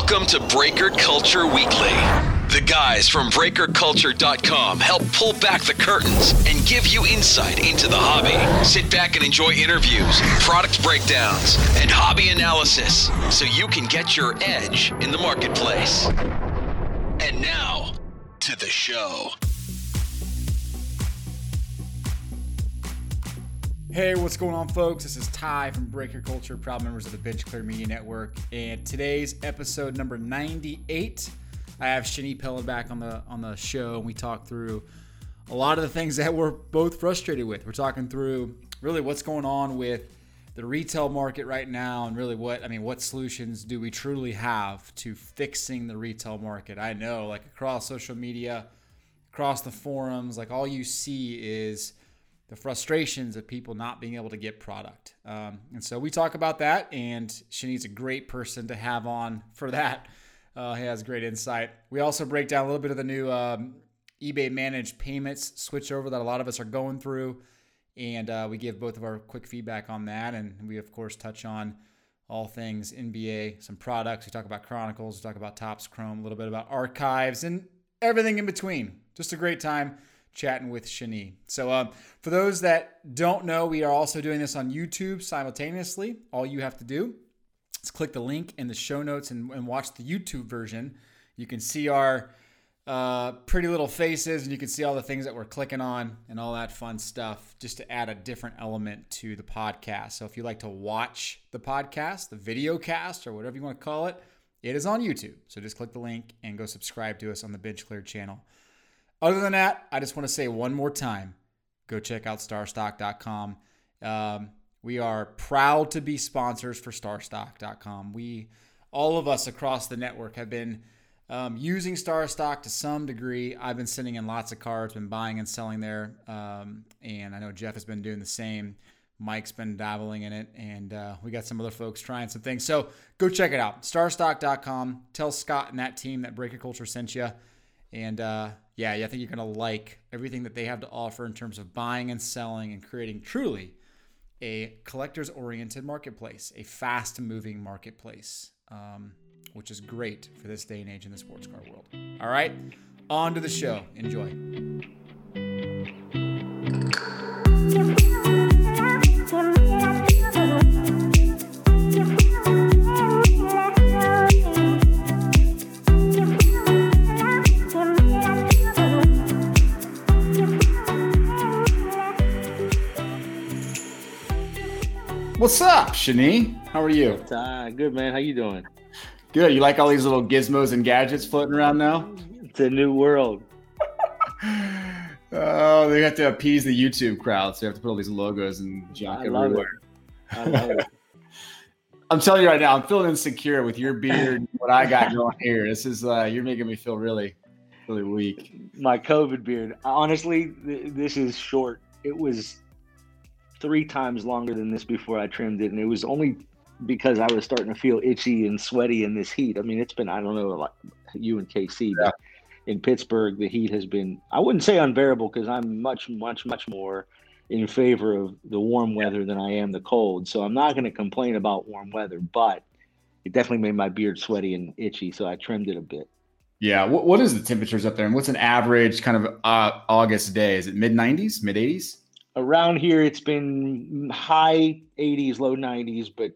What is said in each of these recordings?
Welcome to Breaker Culture Weekly. The guys from BreakerCulture.com help pull back the curtains and give you insight into the hobby. Sit back and enjoy interviews, product breakdowns, and hobby analysis so you can get your edge in the marketplace. And now, to the show. Hey, what's going on, folks? This is Ty from Breaker Culture, proud members of the Bench Clear Media Network. And today's episode number 98. I have Shani Pellin back on the on the show, and we talk through a lot of the things that we're both frustrated with. We're talking through really what's going on with the retail market right now, and really what I mean, what solutions do we truly have to fixing the retail market? I know, like across social media, across the forums, like all you see is the frustrations of people not being able to get product. Um, and so we talk about that, and Shani's a great person to have on for that. Uh, he has great insight. We also break down a little bit of the new um, eBay managed payments switch over that a lot of us are going through, and uh, we give both of our quick feedback on that. And we, of course, touch on all things NBA, some products. We talk about Chronicles, we talk about Topps Chrome, a little bit about archives, and everything in between. Just a great time chatting with Shani. So, um, for those that don't know, we are also doing this on YouTube simultaneously. All you have to do is click the link in the show notes and, and watch the YouTube version. You can see our uh, pretty little faces and you can see all the things that we're clicking on and all that fun stuff just to add a different element to the podcast. So, if you like to watch the podcast, the video cast, or whatever you want to call it, it is on YouTube. So, just click the link and go subscribe to us on the Bench Clear channel. Other than that, I just want to say one more time go check out starstock.com. Um, we are proud to be sponsors for starstock.com. We, all of us across the network, have been um, using Starstock to some degree. I've been sending in lots of cards, been buying and selling there. Um, and I know Jeff has been doing the same. Mike's been dabbling in it, and uh, we got some other folks trying some things. So go check it out. Starstock.com. Tell Scott and that team that Breaker Culture sent you. And uh, yeah, I think you're going to like everything that they have to offer in terms of buying and selling and creating truly a collectors oriented marketplace, a fast moving marketplace, um, which is great for this day and age in the sports car world. All right, on to the show. Enjoy. What's up, Shani? How are you? Uh, good man. How you doing? Good. You like all these little gizmos and gadgets floating around now? It's a new world. oh, they have to appease the YouTube crowd, so you have to put all these logos and junk everywhere. it. I love it. I'm telling you right now, I'm feeling insecure with your beard, what I got going here. This is uh, you're making me feel really, really weak. My COVID beard. Honestly, th- this is short. It was three times longer than this before I trimmed it, and it was only because I was starting to feel itchy and sweaty in this heat. I mean, it's been I don't know like you and KC, Yeah. but in Pittsburgh, the heat has been I wouldn't say unbearable because I'm much, much, much more in favor of the warm weather than I am the cold. So I'm not going to complain about warm weather, but it definitely made my beard sweaty and itchy, so I trimmed it a bit. Yeah. What, what is the temperatures up there, and what's an average kind of uh, August day? Is it mid 90s, mid 80s? Around here it's been high 80s low 90s but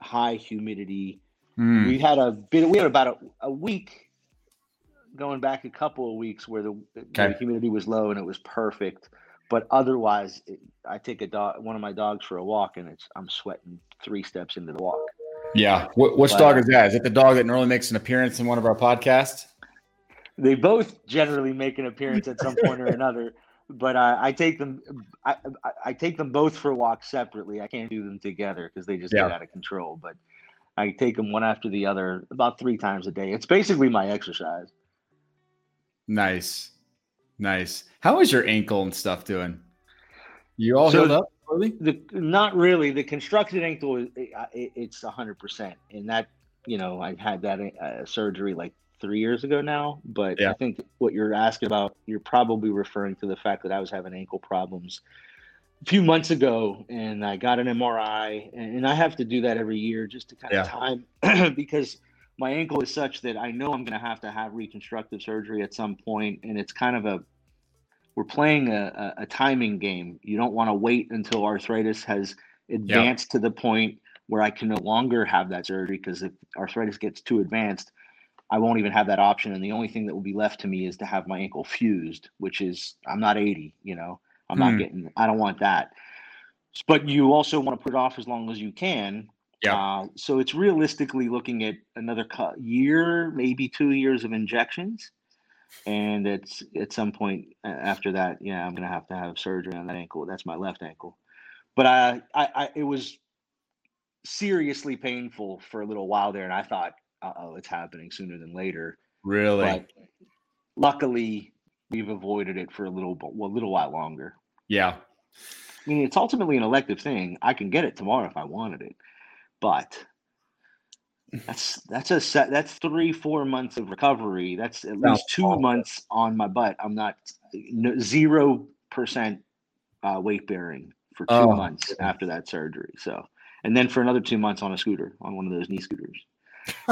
high humidity Hmm. we had a bit we had about a, a week going back a couple of weeks where the, the humidity was low and it was perfect but otherwise it, i take a dog one of my dogs for a walk and it's i'm sweating three steps into the walk Yeah. What, which But- dog is that? Is it the dog that normally makes an appearance in one of our podcasts? they both generally make an appearance at some point or another but I, I take them I, I, I take them both for walks separately i can't do them together because they just Yeah. get out of control but i take them one after the other about three times a day it's basically my exercise Nice. Nice. How is your ankle and stuff doing? You all So- healed up? Slowly? the not really the constructed ankle is it, it- it's 100% and that you know i had that uh, surgery like three years ago now but Yeah. i think what you're asking about you're probably referring to the fact that i was having ankle problems a few months ago and i got an mri and, and i have to do that every year just to kind Yeah. of time because my ankle is such that I know I'm going to have to have reconstructive surgery at some point, and it's kind of a we're playing a, a, a timing game. You don't want to wait until arthritis has advanced to the point where I can no longer have that surgery because if arthritis gets too advanced, I won't even have that option. And the only thing that will be left to me is to have my ankle fused, which is I'm not 80, you know, I'm not Hmm. getting, I don't want that. But you also want to put it off as long as you can. Yeah. Uh, so it's realistically looking at another year, maybe two years of injections. And it's at some point after that, yeah, I'm gonna have to have surgery on that ankle. That's my left ankle. But I, I, I it was seriously painful for a little while there, and I thought, oh, it's happening sooner than later. Really? But luckily, we've avoided it for a little, well, a little while longer. yeah. I mean, it's ultimately an elective thing. I can get it tomorrow if I wanted it, but that's that's a set. That's three, four months of recovery. That's at least two awful. months on my butt. I'm not zero percent uh, weight bearing for two Oh, months after that surgery. So, and then for another two months on a scooter, on one of those knee scooters.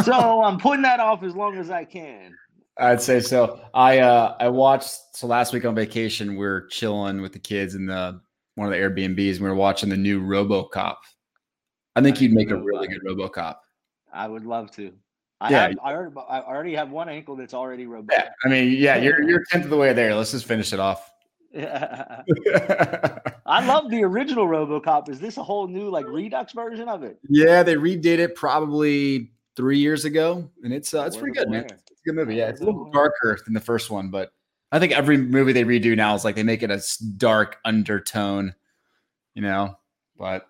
So I'm putting that off as long as I can. I'd say so. I uh I watched so last week on vacation we are chilling with the kids in the one of the Airbnbs and we were watching the new RoboCop. I think you'd make a really good RoboCop. I would love to. I Yeah. have, I already, I already have one ankle that's already robot. Yeah, I mean, yeah, you're you're tenth of the way there. Let's just finish it off. Yeah. I love the original RoboCop. Is this a whole new like Redux version of it? yeah, they redid it probably three years ago, and it's uh, it's pretty good, man. It's a good movie. Yeah, it's a little darker than the first one, but I think every movie they redo now is like they make it a dark undertone, you know. But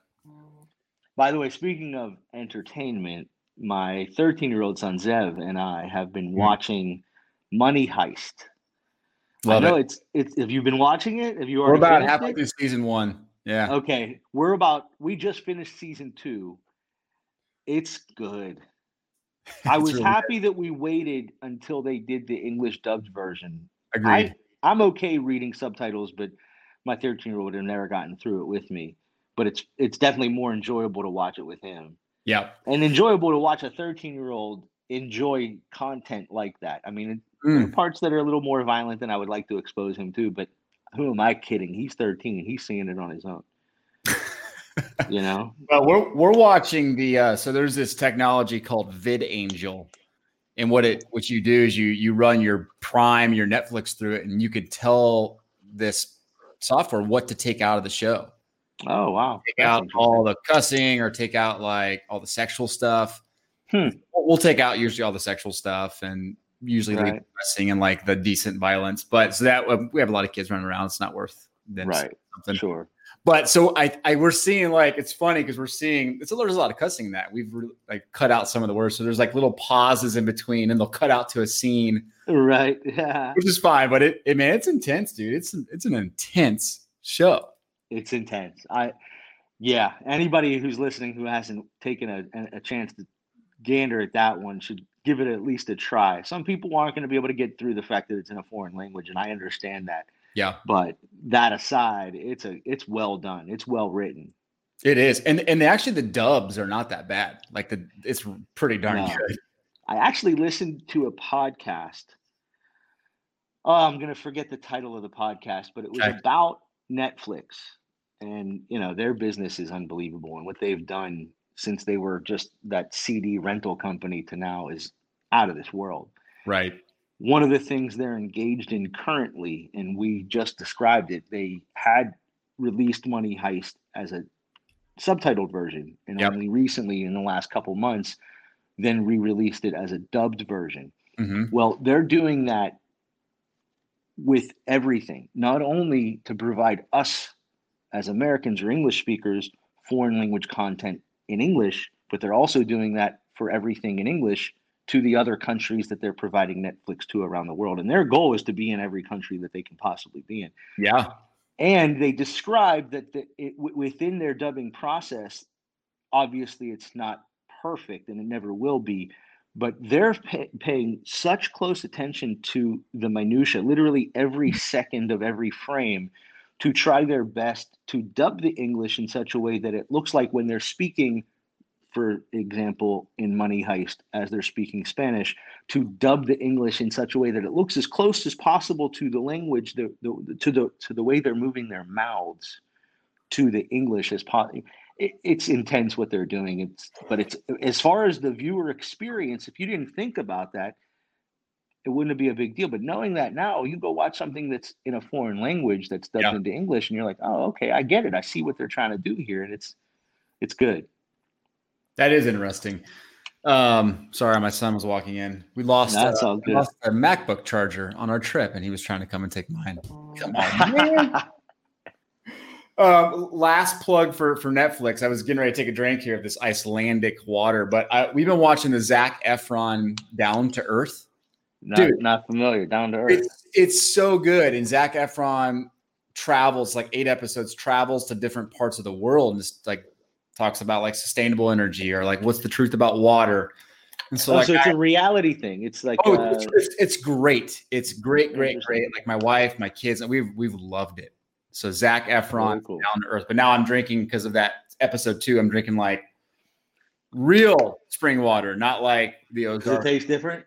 By the way, speaking of entertainment, my 13 year old son Zev and I have been Mhm. watching Money Heist. love I know it. it's it's. Have you been watching it? Have you We're about halfway through season one. Yeah. Okay, we're about. We just finished season two. It's good. I was really happy that we waited until they did the English dubbed version. Agreed. I, I'm okay reading subtitles, but my 13 year old would have never gotten through it with me. But it's it's definitely more enjoyable to watch it with him, yeah. and enjoyable to watch a 13 year old enjoy content like that. I mean, Mm. parts that are a little more violent than I would like to expose him to, but who am I kidding? He's 13. He's seeing it on his own. You know? Well, we're we're watching the uh, so there's this technology called VidAngel, and what it what you do is you you run your Prime, your Netflix through it, and you could tell this software what to take out of the show. Oh wow. Take That's out all the cussing or take out like all the sexual stuff. Hmm. We'll, take out usually all the sexual stuff and usually Right. the cussing and like the decent violence. But so that uh, we have a lot of kids running around. It's not worth saying right. something. Sure. But so I, I we're seeing like it's funny because we're seeing it's a, there's a lot of cussing in that we've re- like cut out some of the words. So there's like little pauses in between, and they'll cut out to a scene, Right. Yeah. which is fine. But it, it man, it's intense, dude. It's it's an intense show. It's intense. I yeah, anybody who's listening who hasn't taken a, a- a chance to gander at that one should give it at least a try. Some people aren't going to be able to get through the fact that it's in a foreign language, and I understand that. Yeah, But that aside, it's a it's well done. It's well written. it is, and and actually the dubs are not that bad. Like the it's pretty darn No. good. I actually listened to a podcast. Oh, I'm gonna forget the title of the podcast, but it was Okay. about Netflix, and you know their business is unbelievable, and what they've done since they were just that CD rental company to now is out of this world. Right. One of the things they're engaged in currently, and we just described it, they had released Money Heist as a subtitled version, and Yep. only recently, in the last couple months, then re-released it as a dubbed version. hmm Well, they're doing that with everything, not only to provide us as Americans or English speakers foreign language content in English, but they're also doing that for everything in English to the other countries that they're providing Netflix to around the world. And their goal is to be in every country that they can possibly be in. Yeah. And they describe that the, it, w- within their dubbing process, obviously it's not perfect and it never will be, but they're pay, paying such close attention to the minutia, literally every second of every frame, to try their best to dub the English in such a way that it looks like when they're speaking for example, in Money Heist, as they're speaking Spanish, to dub the English in such a way that it looks as close as possible to the language, the, the to the to the way they're moving their mouths to the English as possible. It, it's intense what they're doing. It's but it's as far as the viewer experience. If you didn't think about that, it wouldn't be a big deal. But knowing that now, you go watch something that's in a foreign language that's dubbed yeah. into English, and you're like, oh, okay, I get it. I see what they're trying to do here, and it's it's good. That is interesting. Um, sorry, my son was walking in. We lost, That's uh, all good. lost our MacBook charger on our trip, and he was trying to come and take mine. Come on, man. Um, last plug for for Netflix. I was getting ready to take a drink here of this Icelandic water, but I, we've been watching the Zac Efron Down to Earth. Not, Dude, not familiar. Down to Earth. It's, it's so good, and Zac Efron travels like eight episodes, travels to different parts of the world, and just like talks about like sustainable energy or like what's the truth about water. And so, oh, like, so it's I, a reality thing. It's like oh, uh, it's, it's, great. It's great, great, great. Like my wife, my kids, and we've we've loved it. So Zac Efron cool. down to earth. But now I'm drinking because of that episode two. I'm drinking like real spring water, not like the Ozark. Does it taste different?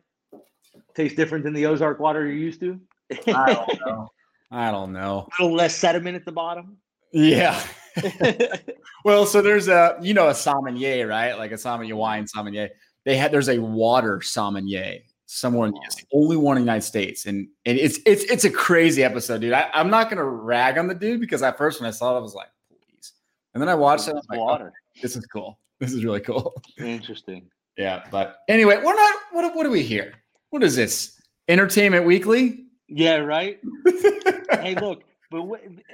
Taste different than the Ozark water you're used to? I don't know. I don't know. A little less sediment at the bottom. Yeah. well, so there's a you know a sommelier, right? Like a sommelier mm-hmm. wine sommelier. They had there's a water sommelier somewhere in the, the only one in the United States. And and it's it's it's a crazy episode, dude. I, am not gonna rag on the dude because at first when I saw it, I was like, please. And then I watched it, I like, oh, water. Oh, this is cool. This is really cool. Interesting. Yeah, but anyway, we're not what what are we here? What is this? Entertainment Weekly? Yeah, right. hey, look, but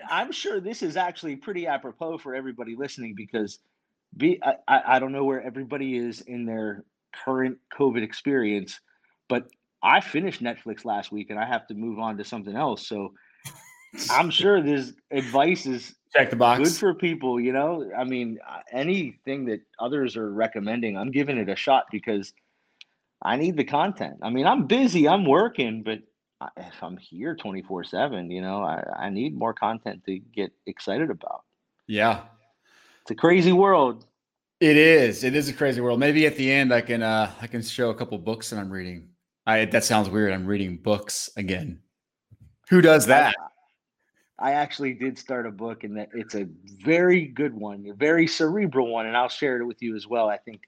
I'm sure this is actually pretty apropos for everybody listening because be I, I don't know where everybody is in their current COVID experience, but I finished Netflix last week and I have to move on to something else. So I'm sure this advice is check the box good for people. You know, I mean, uh, anything that others are recommending, I'm giving it a shot because I need the content. I mean, I'm busy, I'm working, but if I'm here 24 seven, you know, I, I need more content to get excited about. Yeah. It's a crazy world. It is. It is a crazy world. Maybe at the end I can uh I can show a couple books that I'm reading. I that sounds weird. I'm reading books again. Who does that? I, I actually did start a book and that it's a very good one, a very cerebral one, and I'll share it with you as well. I think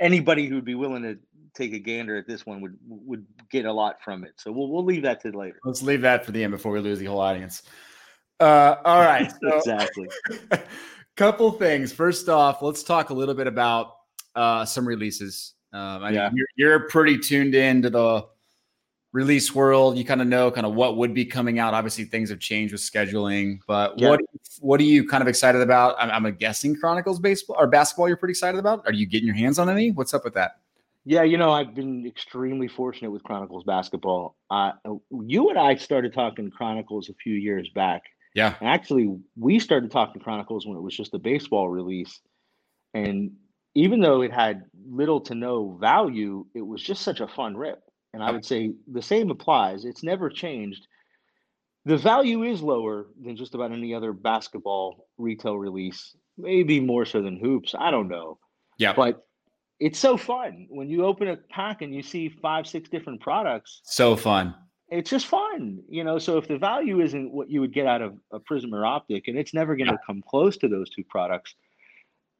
anybody who'd be willing to take a gander at this one would would get a lot from it. So we'll we'll leave that to later. Let's leave that for the end before we lose the whole audience. Uh, all right. So, exactly. couple things. First off, let's talk a little bit about uh, some releases. Um, I yeah. Mean, you're, you're pretty tuned in to the release world. You kind of know kind of what would be coming out. Obviously, things have changed with scheduling, but yeah. what what are you kind of excited about? I'm, I'm guessing Chronicles baseball or basketball. You're pretty excited about. Are you getting your hands on any? What's up with that? Yeah, you know, I've been extremely fortunate with Chronicles basketball. Uh, you and I started talking Chronicles a few years back. Yeah. And actually, we started talking Chronicles when it was just a baseball release. And even though it had little to no value, it was just such a fun rip. And I would say the same applies. It's never changed. The value is lower than just about any other basketball retail release, maybe more so than hoops. I don't know. Yeah. But it's so fun when you open a pack and you see five, six different products. So fun. It's just fun, you know. So if the value isn't what you would get out of a Prism or Optic, and it's never going to yeah. come close to those two products,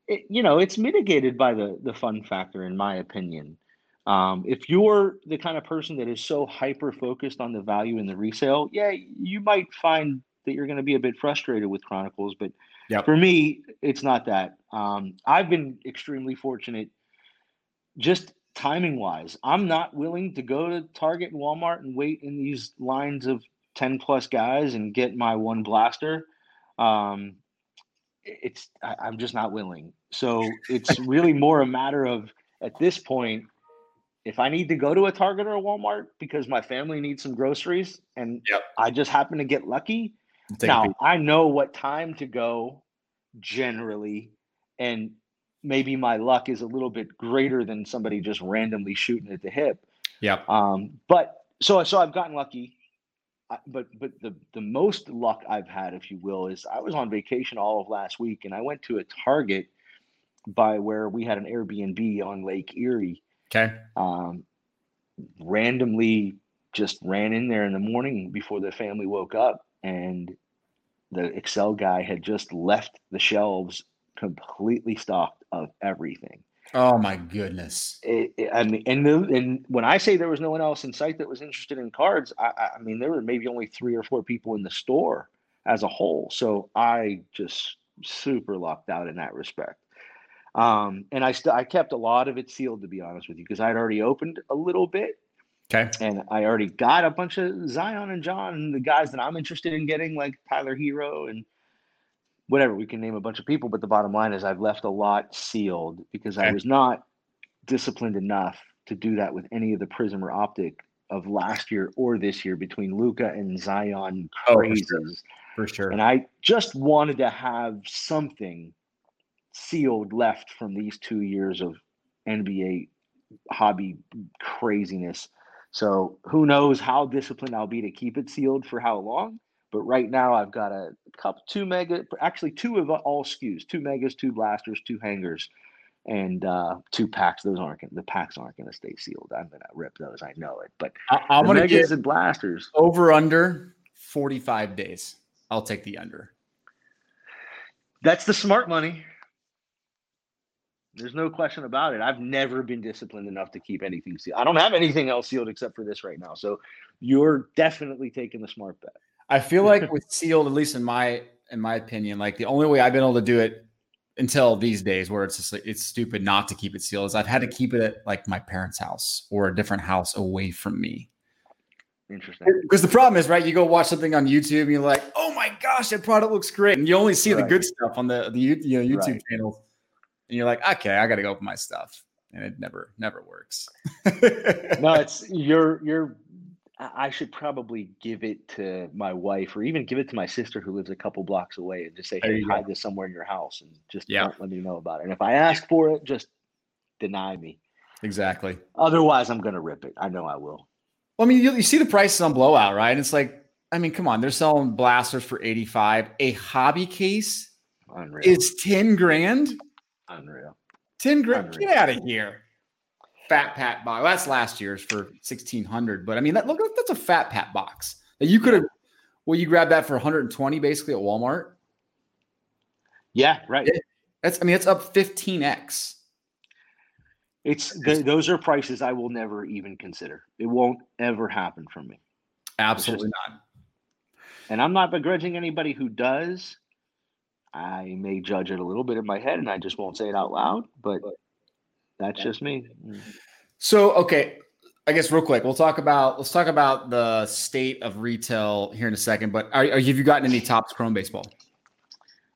it, you know, it's mitigated by the the fun factor, in my opinion. Um, if you're the kind of person that is so hyper focused on the value in the resale, yeah, you might find that you're going to be a bit frustrated with Chronicles. But yep. for me, it's not that. Um, I've been extremely fortunate just timing wise, I'm not willing to go to Target and Walmart and wait in these lines of 10 plus guys and get my one blaster. Um, it's I, am just not willing. So it's really more a matter of at this point, if I need to go to a Target or a Walmart because my family needs some groceries and yep. I just happen to get lucky. Take now I know what time to go generally, and maybe my luck is a little bit greater than somebody just randomly shooting at the hip. Yeah. Um, but so so I've gotten lucky. But but the the most luck I've had, if you will, is I was on vacation all of last week and I went to a Target by where we had an Airbnb on Lake Erie. Okay. Um, randomly just ran in there in the morning before the family woke up and the Excel guy had just left the shelves completely stocked of everything. Oh my goodness! It, it, I mean, and the, and when I say there was no one else in sight that was interested in cards, I, I mean there were maybe only three or four people in the store as a whole. So I just super lucked out in that respect. Um, and I still I kept a lot of it sealed to be honest with you because I'd already opened a little bit Okay. and I already got a bunch of Zion and John and the guys that I'm interested in getting, like Tyler Herro and whatever. We can name a bunch of people, but the bottom line is I've left a lot sealed because I was not disciplined enough to do that with any of the Prism or Optic of last year or this year between Luka and Zion Oh, for crazes. sure. For sure. And I just wanted to have something sealed left from these two years of NBA hobby craziness. So who knows how disciplined I'll be to keep it sealed for how long. But right now I've got a couple two mega actually two of all SKUs, two megas, two blasters, two hangers, and uh two packs. Those aren't gonna, the packs aren't gonna stay sealed. I'm gonna rip those, I know it. But I, I'm gonna megas get and blasters. over under 45 days. I'll take the under. That's the smart money. There's no question about it. I've never been disciplined enough to keep anything sealed. I don't have anything else sealed except for this right now. So you're definitely taking the smart bet. I feel like with sealed, at least in my in my opinion, like the only way I've been able to do it until these days, where it's just like it's stupid not to keep it sealed, is I've had to keep it at like my parents' house or a different house away from me. Interesting. Because the problem is, right? You go watch something on YouTube, and you're like, "Oh my gosh, that product looks great," and you only see the good stuff on the the you you know, YouTube Right. channels, and you're like, "Okay, I got to go open my stuff," and it never never works. No, it's you're you're I should probably give it to my wife or even give it to my sister who lives a couple blocks away and just say, Hey, you go. hide this somewhere in your house and just Yeah. don't let me know about it. And if I ask for it, just deny me. exactly. Otherwise I'm gonna rip it. I know I will. Well, I mean, you, you see the prices on Blowout, right? And it's like, I mean, come on, they're selling blasters for 85. A hobby case Unreal. is 10 grand. unreal. 10 grand. Unreal. Get out of here. Fat Pack box. That's last year's for 1600. But I mean, that look, that's a Fat Pack box that you could have. Well, you grab that for 120 basically at Walmart. Yeah, right. That's, I mean, it's up 15x. It's th- those are prices I will never even consider. It won't ever happen for me. Absolutely not. And I'm not begrudging anybody who does. I may judge it a little bit in my head and I just won't say it out loud, but that's just me. Mm. So, okay, I guess real quick, we'll talk about let's talk about the state of retail here in a second. But are, are have you gotten any Topps Chrome baseball?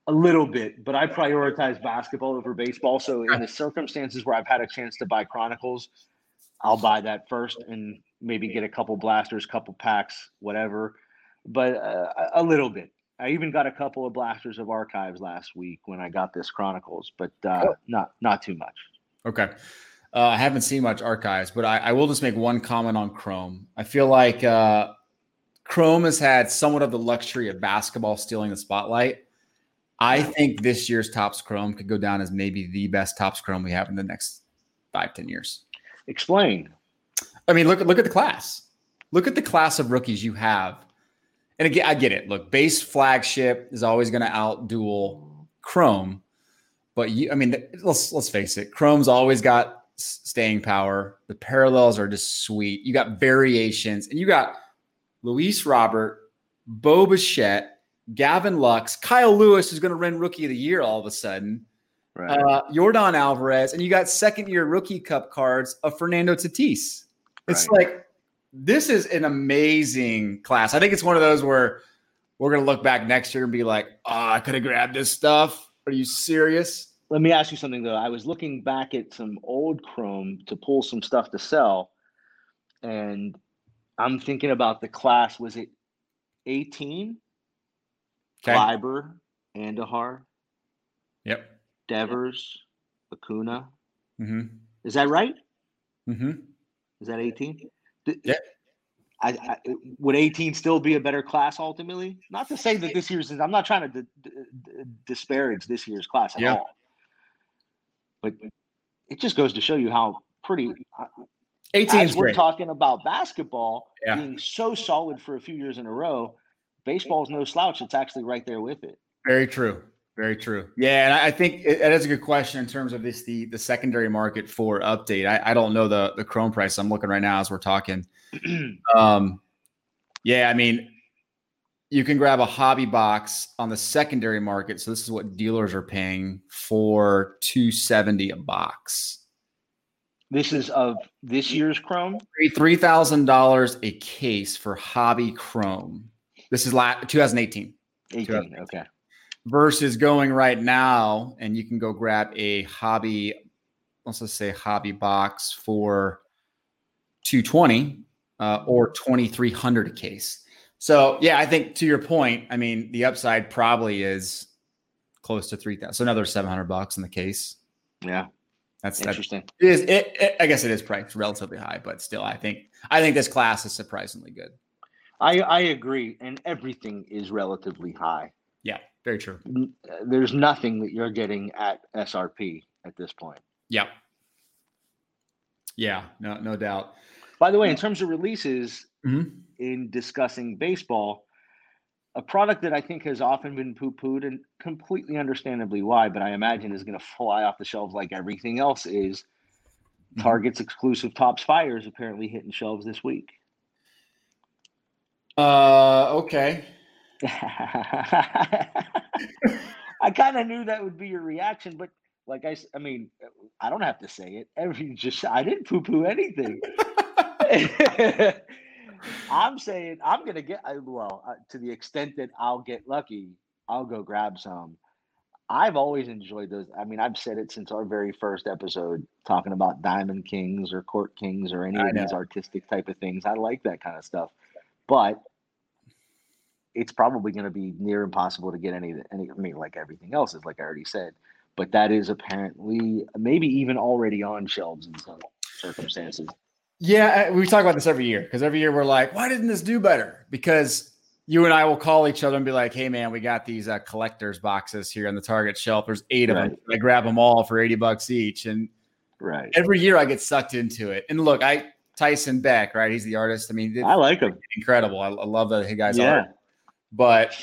A little bit, but I prioritize basketball over baseball. So in the circumstances where I've had a chance to buy Chronicles, I'll buy that first and maybe get a couple blasters, couple packs, whatever. But uh, a- a little bit. I even got a couple of blasters of archives last week when I got this Chronicles, but uh, Oh. not not too much. Okay. Uh, I haven't seen much archives, but I, I will just make one comment on Chrome. I feel like uh, Chrome has had somewhat of the luxury of basketball stealing the spotlight. I think this year's Topps Chrome could go down as maybe the best Topps Chrome we have in the next five, ten years. Explain. I mean, look at look at the class. Look at the class of rookies you have. And again, I get it. Look, base flagship is always going to outduel Chrome, but you, I mean, let's let's face it. Chrome's always got staying power. The parallels are just sweet. You got variations, and you got Luis Robert, Bo Bichette, Gavin Lux, Kyle Lewis is going to win Rookie of the Year all of a sudden. Right. Uh, Yordan Alvarez, and you got second year rookie cup cards of Fernando Tatis. It's Right. like this is an amazing class. I think it's one of those where we're gonna look back next year and be like, "Oh, I could have grabbed this stuff." Are you serious? Let me ask you something though. I was looking back at some old Chrome to pull some stuff to sell, and I'm thinking about the class. Was it 18? Okay. Gleyber, Andujar, Yep. Devers, Acuna. Mm-hmm. Is that right? Mm-hmm. Is that 18? Yeah. I, I, would 18 still be a better class ultimately? Not to say that this year's. I'm not trying to d- disparage this year's class at Yeah. all. but it just goes to show you how pretty. 18 as we're great. talking about basketball Yeah. being so solid for a few years in a row, baseball is no slouch. It's actually right there with it. Very true. Very true. Yeah, and I I think that is a good question in terms of this the the secondary market for update. I, I don't know the the Chrome price. I'm looking right now as we're talking. Um, yeah, I mean, you can grab a hobby box on the secondary market. So this is what dealers are paying for 270 a box. This is of this year's Chrome. Three thousand dollars a case for hobby Chrome. This is la- 2018 18. Okay. versus going right now and you can go grab a hobby let's just say hobby box for 220 uh, or 2300 a case so yeah i think to your point i mean the upside probably is close to 3000 so another 700 bucks in the case Yeah. that's that Interesting. is it, it i guess it is priced relatively high but still i think i think this class is surprisingly good I, I agree. And everything is relatively high. yeah very true There's nothing that you're getting at SRP at this point. yeah yeah no no doubt By the way, in terms of releases, Mhm. in discussing baseball, a product that I think has often been poo pooed and completely understandably why, but I imagine is going to fly off the shelves like everything else is Mhm. Target's exclusive Topps Fires apparently hitting shelves this week. uh okay I kind of knew that would be your reaction, but like I, I mean, I don't have to say it. Every just I didn't poo poo anything. I'm saying I'm gonna get well uh, to the extent that I'll get lucky. I'll go grab some. I've always enjoyed those. I mean, I've said it since our very first episode, talking about Diamond Kings or Court Kings or any I of these artistic type of things. I like that kind of stuff, but it's probably going to be near impossible to get any. Any, I mean, like everything else is, like I already said. But that is apparently maybe even already on shelves in some circumstances. Yeah, uh, we talk about this every year because every year we're like, why didn't this do better? Because you and I will call each other and be like, hey, man, we got these uh, collector's boxes here on the Target shelf. There's eight of them. I grab them all for 80 bucks each. And Right. every year I get sucked into it. And look, I, Tyson Beck, right? He's the artist. I mean, I like him. incredible. I, I love that guy's Yeah. art. But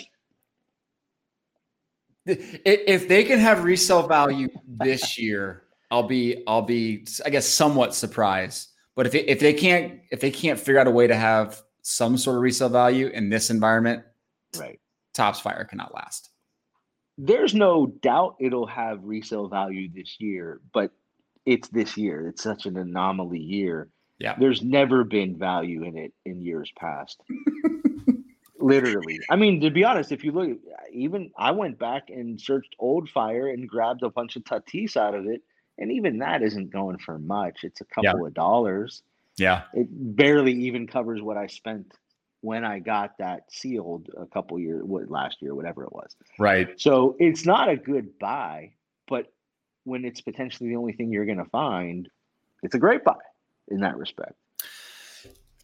if they can have resale value this year, I'll be, I'll be, I guess, somewhat surprised. But if it, if they can't, if they can't figure out a way to have some sort of resale value in this environment, Right. Topps Fire cannot last. There's no doubt it'll have resale value this year, but it's this year. It's such an anomaly year. Yeah. There's never been value in it in years past. Literally. I mean, to be honest, if you look, even I went back and searched Old Fire and grabbed a bunch of Tatis out of it, and even that isn't going for much. It's a Yeah. couple of dollars. Yeah. It barely even covers what I spent when I got that sealed a couple years, what last year, whatever it was. Right. So it's not a good buy, but when it's potentially the only thing you're going to find, it's a great buy in that respect.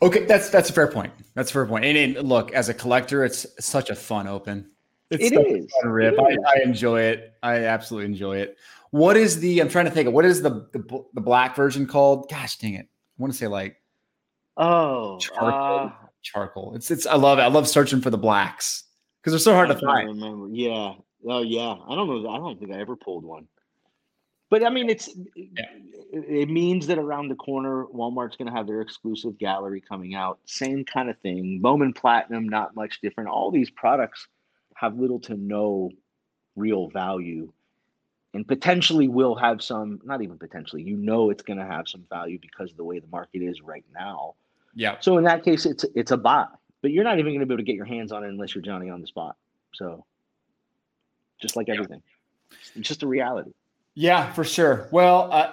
Okay. That's, that's a fair point. That's a fair point. And, and look, as a collector, it's such a fun open. It's It a is. rip. It I, is. I enjoy it. I absolutely enjoy it. What is the? I'm trying to think of what is the the, the black version called? Gosh dang it! I want to say like Oh, Charcoal. uh, charcoal. It's it's. I love it. I love searching for the blacks because they're so hard I to find. remember. Yeah. Oh, yeah. I don't know. I don't think I ever pulled one. But I mean, it's it, it means that around the corner, Walmart's going to have their exclusive gallery coming out. Same kind of thing. Bowman Platinum, not much different. All these products have little to no real value, and potentially will have some. Not even potentially. You know, it's going to have some value because of the way the market is right now. Yeah. So in that case, it's it's a buy, but you're not even going to be able to get your hands on it unless you're Johnny on the spot. So, just like Yeah. everything, it's just a reality. Yeah, for sure. Well, uh,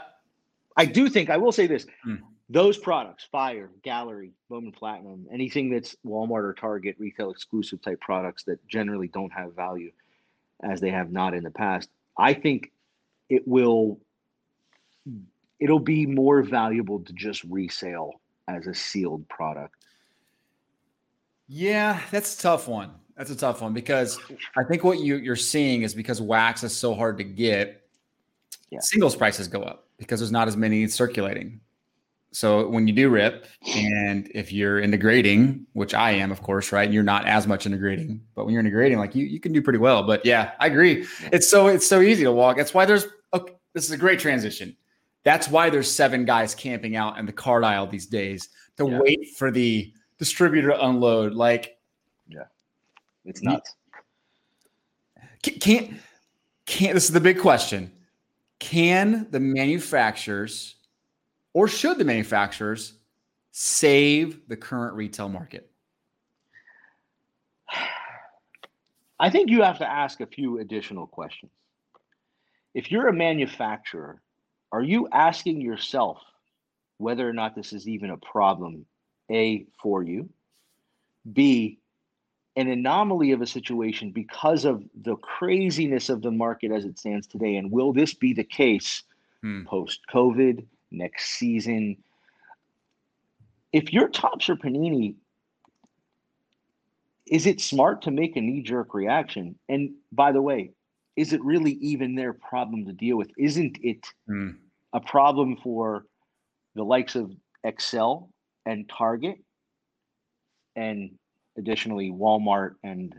I do think I will say this: Hmm. Those products, Fire, Gallery, Bowman Platinum, anything that's Walmart or Target retail exclusive type products that generally don't have value, as they have not in the past. I think it will. It'll be more valuable to just resale as a sealed product. yeah, that's a tough one. That's a tough one because I think what you you're seeing is because wax is so hard to get. yeah. singles prices go up because there's not as many circulating. So when you do rip, and if you're into grading, which I am, of course, right? You're not as much into grading, but when you're into grading, like you, you can do pretty well. But yeah, I agree. It's so it's so easy to walk. That's why there's okay, this is a great transition. That's why there's seven guys camping out in the card aisle these days to yeah. wait for the distributor to unload. Like, yeah, it's nuts. Can't can't. This is the big question. Can the manufacturers or should the manufacturers save the current retail market? I think you have to ask a few additional questions. If you're a manufacturer, are you asking yourself whether or not this is even a problem, A, for you, B, an anomaly of a situation because of the craziness of the market as it stands today? And will this be the case hmm. post COVID, next season. If you're Topps or Panini, is it smart to make a knee jerk reaction? And by the way, is it really even their problem to deal with? Isn't it mm. a problem for the likes of Excel and Target and additionally Walmart and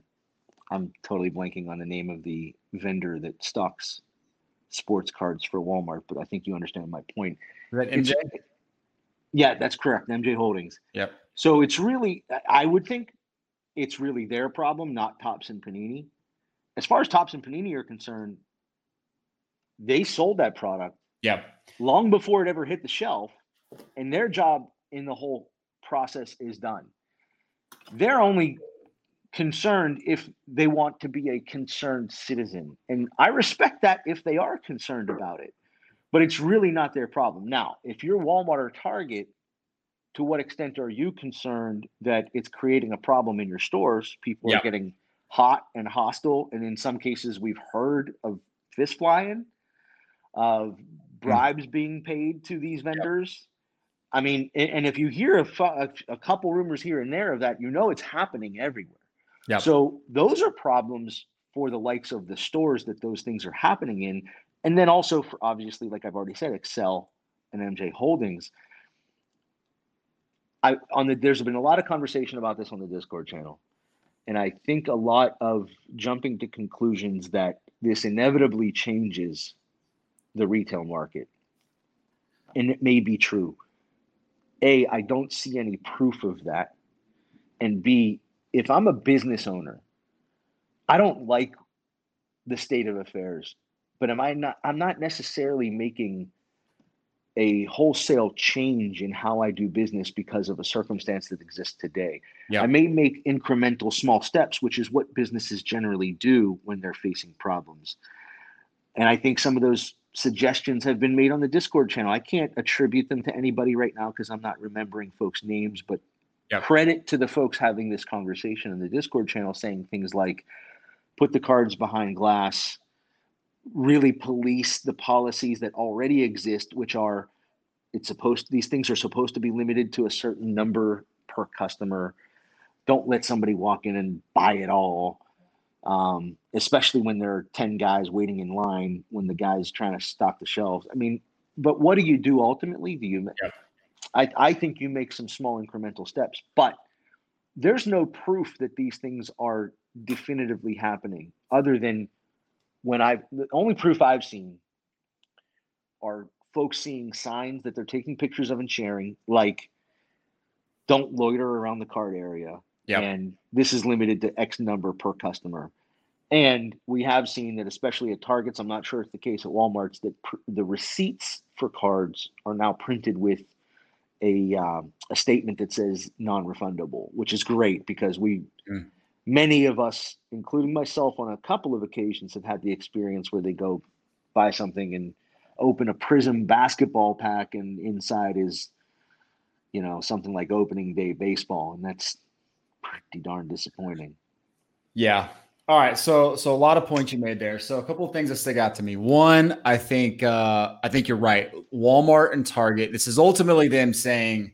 I'm totally blanking on the name of the vendor that stocks sports cards for Walmart, but I think you understand my point. That MJ? Yeah, that's correct. MJ Holdings. Yep. So it's really, I would think it's really their problem, not Topps and Panini. As far as Topps and Panini are concerned, they sold that product. Yeah. Long before it ever hit the shelf, and their job in the whole process is done. They're only concerned if they want to be a concerned citizen. And I respect that if they are concerned about it, but it's really not their problem. Now, if you're Walmart or Target, to what extent are you concerned that it's creating a problem in your stores? People yeah. are getting hot and hostile. And in some cases, we've heard of fist flying, of hmm. bribes mm. being paid to these vendors. I mean, and if you hear a, a, couple rumors here and there of that, you know it's happening everywhere. Yep. So those are problems for the likes of the stores that those things are happening in. And then also for obviously, like I've already said, Excel and MJ Holdings. I on the there's been a lot of conversation about this on the Discord channel. And I think a lot of jumping to conclusions that this inevitably changes the retail market. And it may be true. A, I don't see any proof of that. And B, if I'm a business owner, I don't like the state of affairs, but am I not I'm not necessarily making a wholesale change in how I do business because of a circumstance that exists today. Yeah. I may make incremental small steps, which is what businesses generally do when they're facing problems. And I think some of those suggestions have been made on the Discord channel. I can't attribute them to anybody right now because I'm not remembering folks' names, but. Credit to the folks having this conversation in the Discord channel saying things like put the cards behind glass, really police the policies that already exist, which are it's supposed these things are supposed to be limited to a certain number per customer. Don't let somebody walk in and buy it all. Um, especially when there are 10 guys waiting in line when the guy's trying to stock the shelves. I mean, but what do you do ultimately? Do you yep. I, I think you make some small incremental steps, but there's no proof that these things are definitively happening other than when I've the only proof I've seen are folks seeing signs that they're taking pictures of and sharing, like don't loiter around the card area. Yep. And this is limited to X number per customer. And we have seen that, especially at Targets, I'm not sure it's the case at Walmart's, that pr- the receipts for cards are now printed with a um, a statement that says non-refundable, which is great because we mm. Many of us, including myself, on a couple of occasions, have had the experience where they go buy something and open a Prism basketball pack, and inside is you know something like opening day baseball, and that's pretty darn disappointing. Yeah, all right, so so a lot of points you made there. So a couple of things that stick out to me. One, I think uh, I think you're right. Walmart and Target. This is ultimately them saying,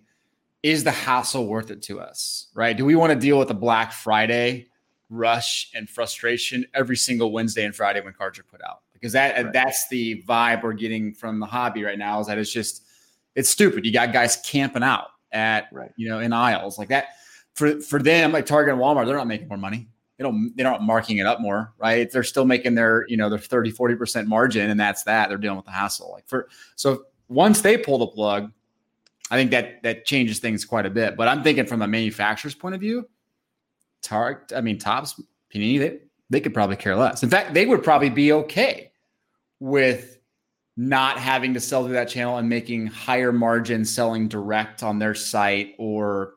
"Is the hassle worth it to us? Right? Do we want to deal with a Black Friday rush and frustration every single Wednesday and Friday when cards are put out? because that right. that's the vibe we're getting from the hobby right now. Is that it's just it's stupid. You got guys camping out at right. you know in aisles like that. For for them, like Target and Walmart, they're not making more money. They don't they're not marking it up more, right? They're still making their you know their 30 40 percent margin, and that's that. They're dealing with the hassle. Like for so once they pull the plug, I think that that changes things quite a bit. But I'm thinking from a manufacturer's point of view, Target, I mean, Topps, Panini, they, they could probably care less. In fact, they would probably be okay with not having to sell through that channel and making higher margins selling direct on their site or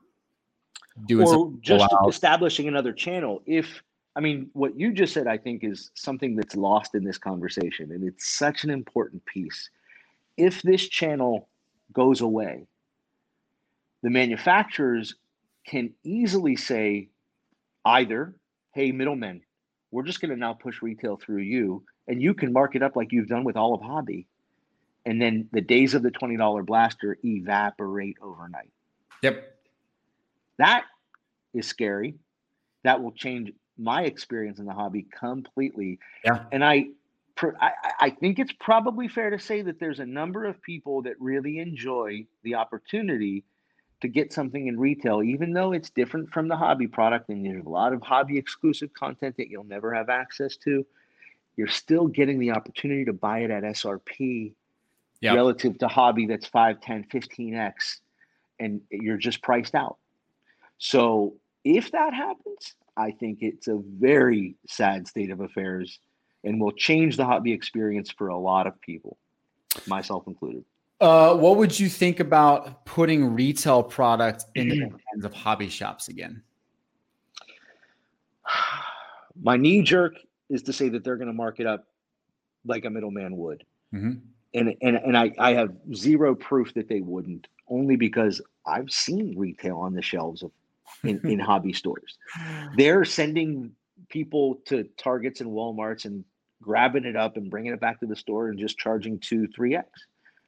doing or just establishing another channel. If I mean, what you just said, I think, is something that's lost in this conversation, and it's such an important piece. If this channel goes away, the manufacturers can easily say either, hey, middlemen, we're just going to now push retail through you, and you can mark it up like you've done with all of hobby. And then the days of the $20 blaster evaporate overnight. Yep. That is scary. That will change my experience in the hobby completely. Yeah. And I, I, I think it's probably fair to say that there's a number of people that really enjoy the opportunity to get something in retail, even though it's different from the hobby product and there's a lot of hobby exclusive content that you'll never have access to, you're still getting the opportunity to buy it at SRP yep. relative to hobby that's 5, 10, 15x, and you're just priced out. So if that happens, I think it's a very sad state of affairs and will change the hobby experience for a lot of people, myself included. Uh, what would you think about putting retail product in the hands of hobby shops again? My knee jerk is to say that they're going to mark it up like a middleman would. Mm-hmm. And, and, and I, I have zero proof that they wouldn't, only because I've seen retail on the shelves of in, in hobby stores. They're sending people to Targets and Walmarts and grabbing it up and bringing it back to the store and just charging two, three X.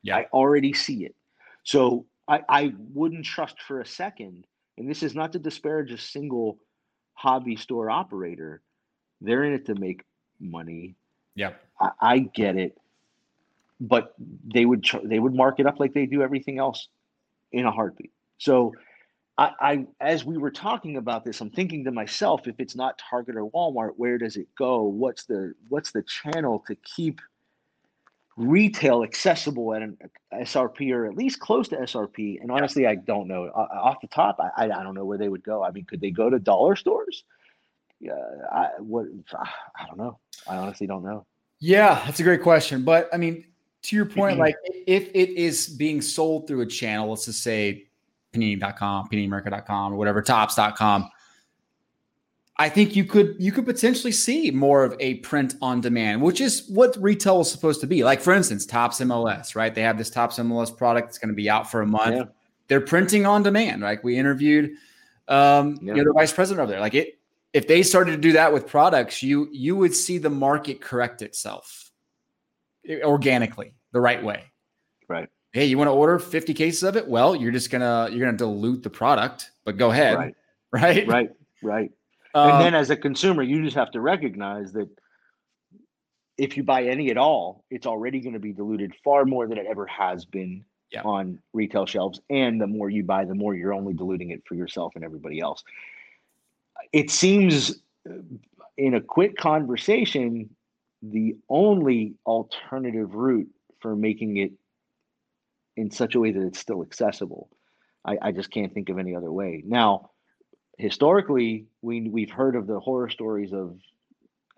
Yeah. I already see it. So I, I wouldn't trust for a second, and this is not to disparage a single hobby store operator. They're in it to make money. Yeah. I, I get it. But they would they would mark it up like they do everything else in a heartbeat. So I, I, as we were talking about this, I'm thinking to myself, if it's not Target or Walmart, where does it go? What's the what's the channel to keep retail accessible at an SRP or at least close to SRP. And honestly, yeah. I don't know off the top. I, I don't know where they would go. I mean, could they go to dollar stores? Yeah, I what I don't know. I honestly don't know. Yeah, that's a great question. But I mean, to your point, mm-hmm. like if it is being sold through a channel, let's just say panini.com, paniniamerica.com, or whatever, topps.com, I think you could you could potentially see more of a print on demand, which is what retail is supposed to be. Like for instance, Topps MLS, right? They have this Topps MLS product that's going to be out for a month. Yeah. They're printing on demand. Like we interviewed um, yeah. you know, the vice president over there. Like it, if they started to do that with products, you you would see the market correct itself organically, the right way. Right. Hey, you want to order 50 cases of it? Well, you're just gonna you're gonna dilute the product, but go ahead. Right. Right. Right. Right and um, then as a consumer, you just have to recognize that if you buy any at all, it's already going to be diluted far more than it ever has been yeah. on retail shelves. And the more you buy, the more you're only diluting it for yourself and everybody else. It seems uh, in a quick conversation, the only alternative route for making it in such a way that it's still accessible. I, I just can't think of any other way. Now, historically we we've heard of the horror stories of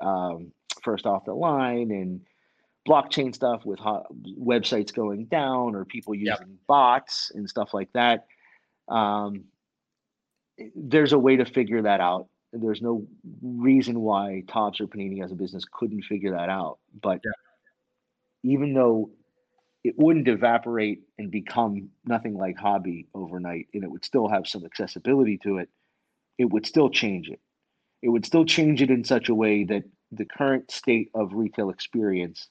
um, first off the line and blockchain stuff with hot websites going down or people using yep. bots and stuff like that. Um, there's a way to figure that out. There's no reason why Topps or Panini as a business couldn't figure that out. But yeah. even though it wouldn't evaporate and become nothing like hobby overnight, and it would still have some accessibility to it, it would still change it. It would still change it in such a way that the current state of retail experience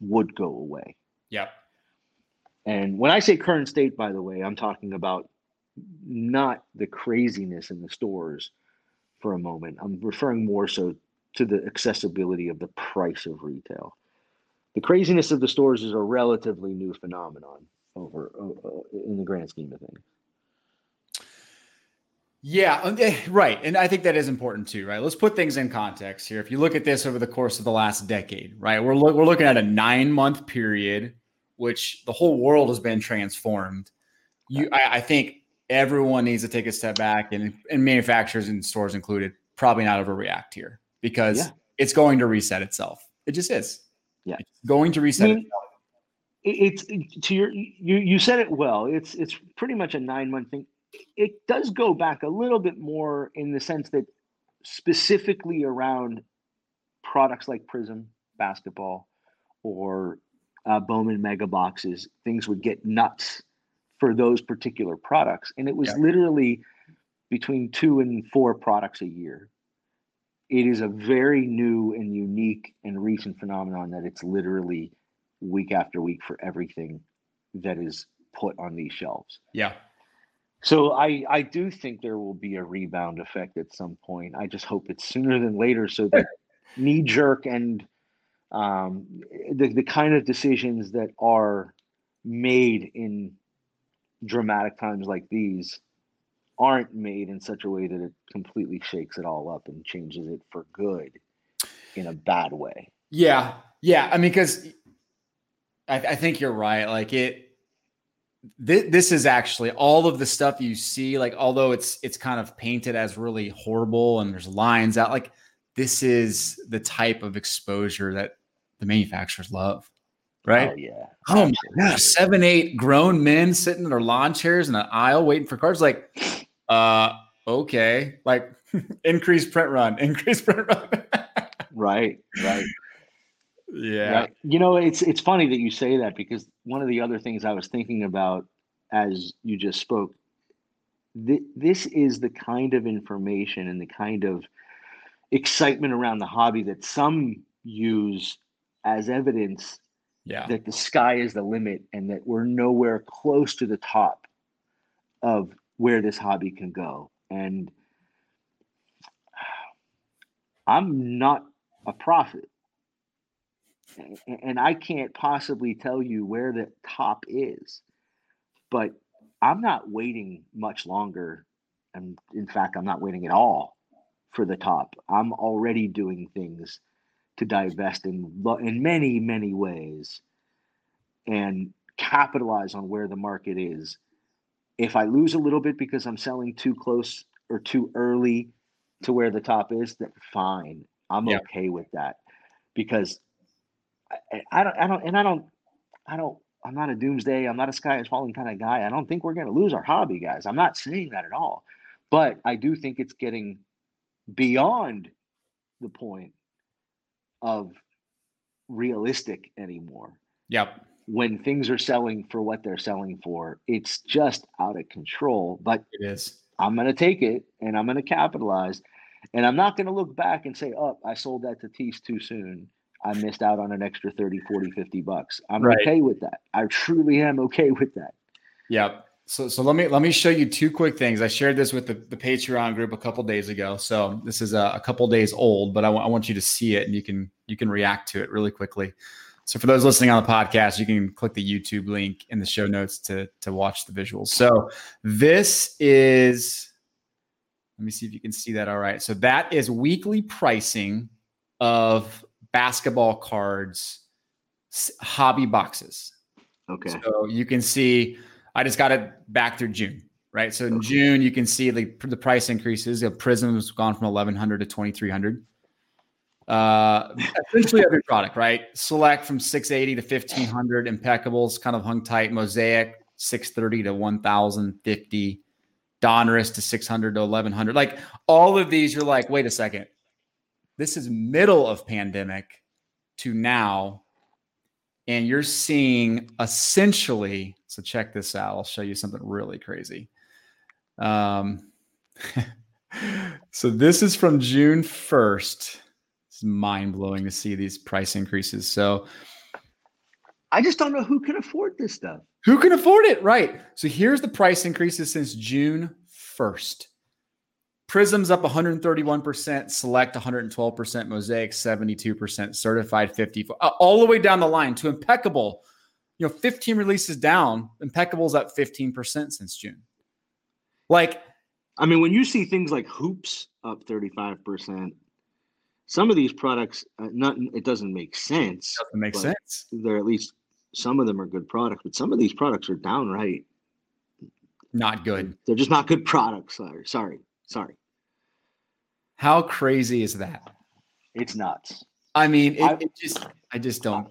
would go away. Yeah. And when I say current state, by the way, I'm talking about not the craziness in the stores for a moment. I'm referring more so to the accessibility of the price of retail. the craziness of the stores is a relatively new phenomenon over uh, uh in the grand scheme of things. Yeah, eh, right. And I think that is important too, right? Let's put things in context here. If you look at this over the course of the last decade, right, we're, lo- we're looking at a nine month period, which the whole world has been transformed. You, I, I think everyone needs to take a step back, and, and manufacturers and stores included, probably not overreact here because yeah. it's going to reset itself. It just is. Yeah, it's going to reset I mean, itself. It's to your you you said it well. It's it's pretty much a nine month thing it does go back a little bit more in the sense that specifically around products like Prism basketball or uh, Bowman mega boxes, things would get nuts for those particular products. And it was yeah. literally between two and four products a year. It is a very new and unique and recent phenomenon that it's literally week after week for everything that is put on these shelves. Yeah. So I I do think there will be a rebound effect at some point. I just hope it's sooner than later, so that knee jerk and um, the the kind of decisions that are made in dramatic times like these aren't made in such a way that it completely shakes it all up and changes it for good in a bad way. Yeah, yeah. I mean, because I, I think you're right. Like it this, this is actually all of the stuff you see like although it's it's kind of painted as really horrible and there's lines out like this is the type of exposure that the manufacturers love right? Oh, yeah. Oh my gosh seven eight grown men sitting in their lawn chairs in an aisle waiting for cars like uh okay like increase print run increase print run. Right right. Yeah. Right? You know, it's it's funny that you say that because one of the other things I was thinking about as you just spoke, th- this is the kind of information and the kind of excitement around the hobby that some use as evidence yeah. that the sky is the limit and that we're nowhere close to the top of where this hobby can go. And I'm not a prophet and I can't possibly tell you where the top is, but I'm not waiting much longer. And in fact, I'm not waiting at all for the top. I'm already doing things to divest in in many many ways and capitalize on where the market is. If I lose a little bit because I'm selling too close or too early to where the top is, then fine. I'm yeah. okay with that because I, I don't, I don't, and I don't, I don't, I'm not a doomsday. I'm not a sky is falling kind of guy. I don't think we're going to lose our hobby, guys. I'm not saying that at all, but I do think it's getting beyond the point of realistic anymore. Yep. When things are selling for what they're selling for, it's just out of control. But it is. I'm going to take it and I'm going to capitalize. And I'm not going to look back and say, oh, I sold that to Tease too soon. I missed out on an extra 30, 40, 50 bucks. I'm right. okay with that. I truly am okay with that. Yep. So, so let me let me show you two quick things. I shared this with the, the Patreon group a couple days ago. So this is a, a couple days old, but I, w- I want you to see it and you can you can react to it really quickly. So for those listening on the podcast, you can click the YouTube link in the show notes to to watch the visuals. So this is let me see if you can see that all right. So that is weekly pricing of basketball cards hobby boxes. Okay. So you can see, I just got it back through June, right? So in okay. June, you can see the, the price increases. The Prism's gone from 1100 to 2300. Uh, essentially every product, right? Select from 680 to 1500. Impeccables kind of hung tight. Mosaic 630 to 1050. Donruss to 600 to 1100. Like all of these, you're like, wait a second this is middle of pandemic to now and you're seeing essentially so check this out i'll show you something really crazy. Um, so this is from june 1st it's mind-blowing to see these price increases. So i just don't know who can afford this stuff. Who can afford it? Right. So here's the price increases since june 1st Prism's up 131%, Select 112%, Mosaic 72%, Certified 50, uh, all the way down the line to Impeccable. You know, 15 releases down, Impeccable's up 15% since June. Like, I mean, when you see things like hoops up 35%, some of these products, uh, not it doesn't make sense. Doesn't make sense. They're at least some of them are good products, but some of these products are downright not good. They're just not good products. Sorry, sorry, sorry. How crazy is that? It's nuts. I mean, it, it just I just don't.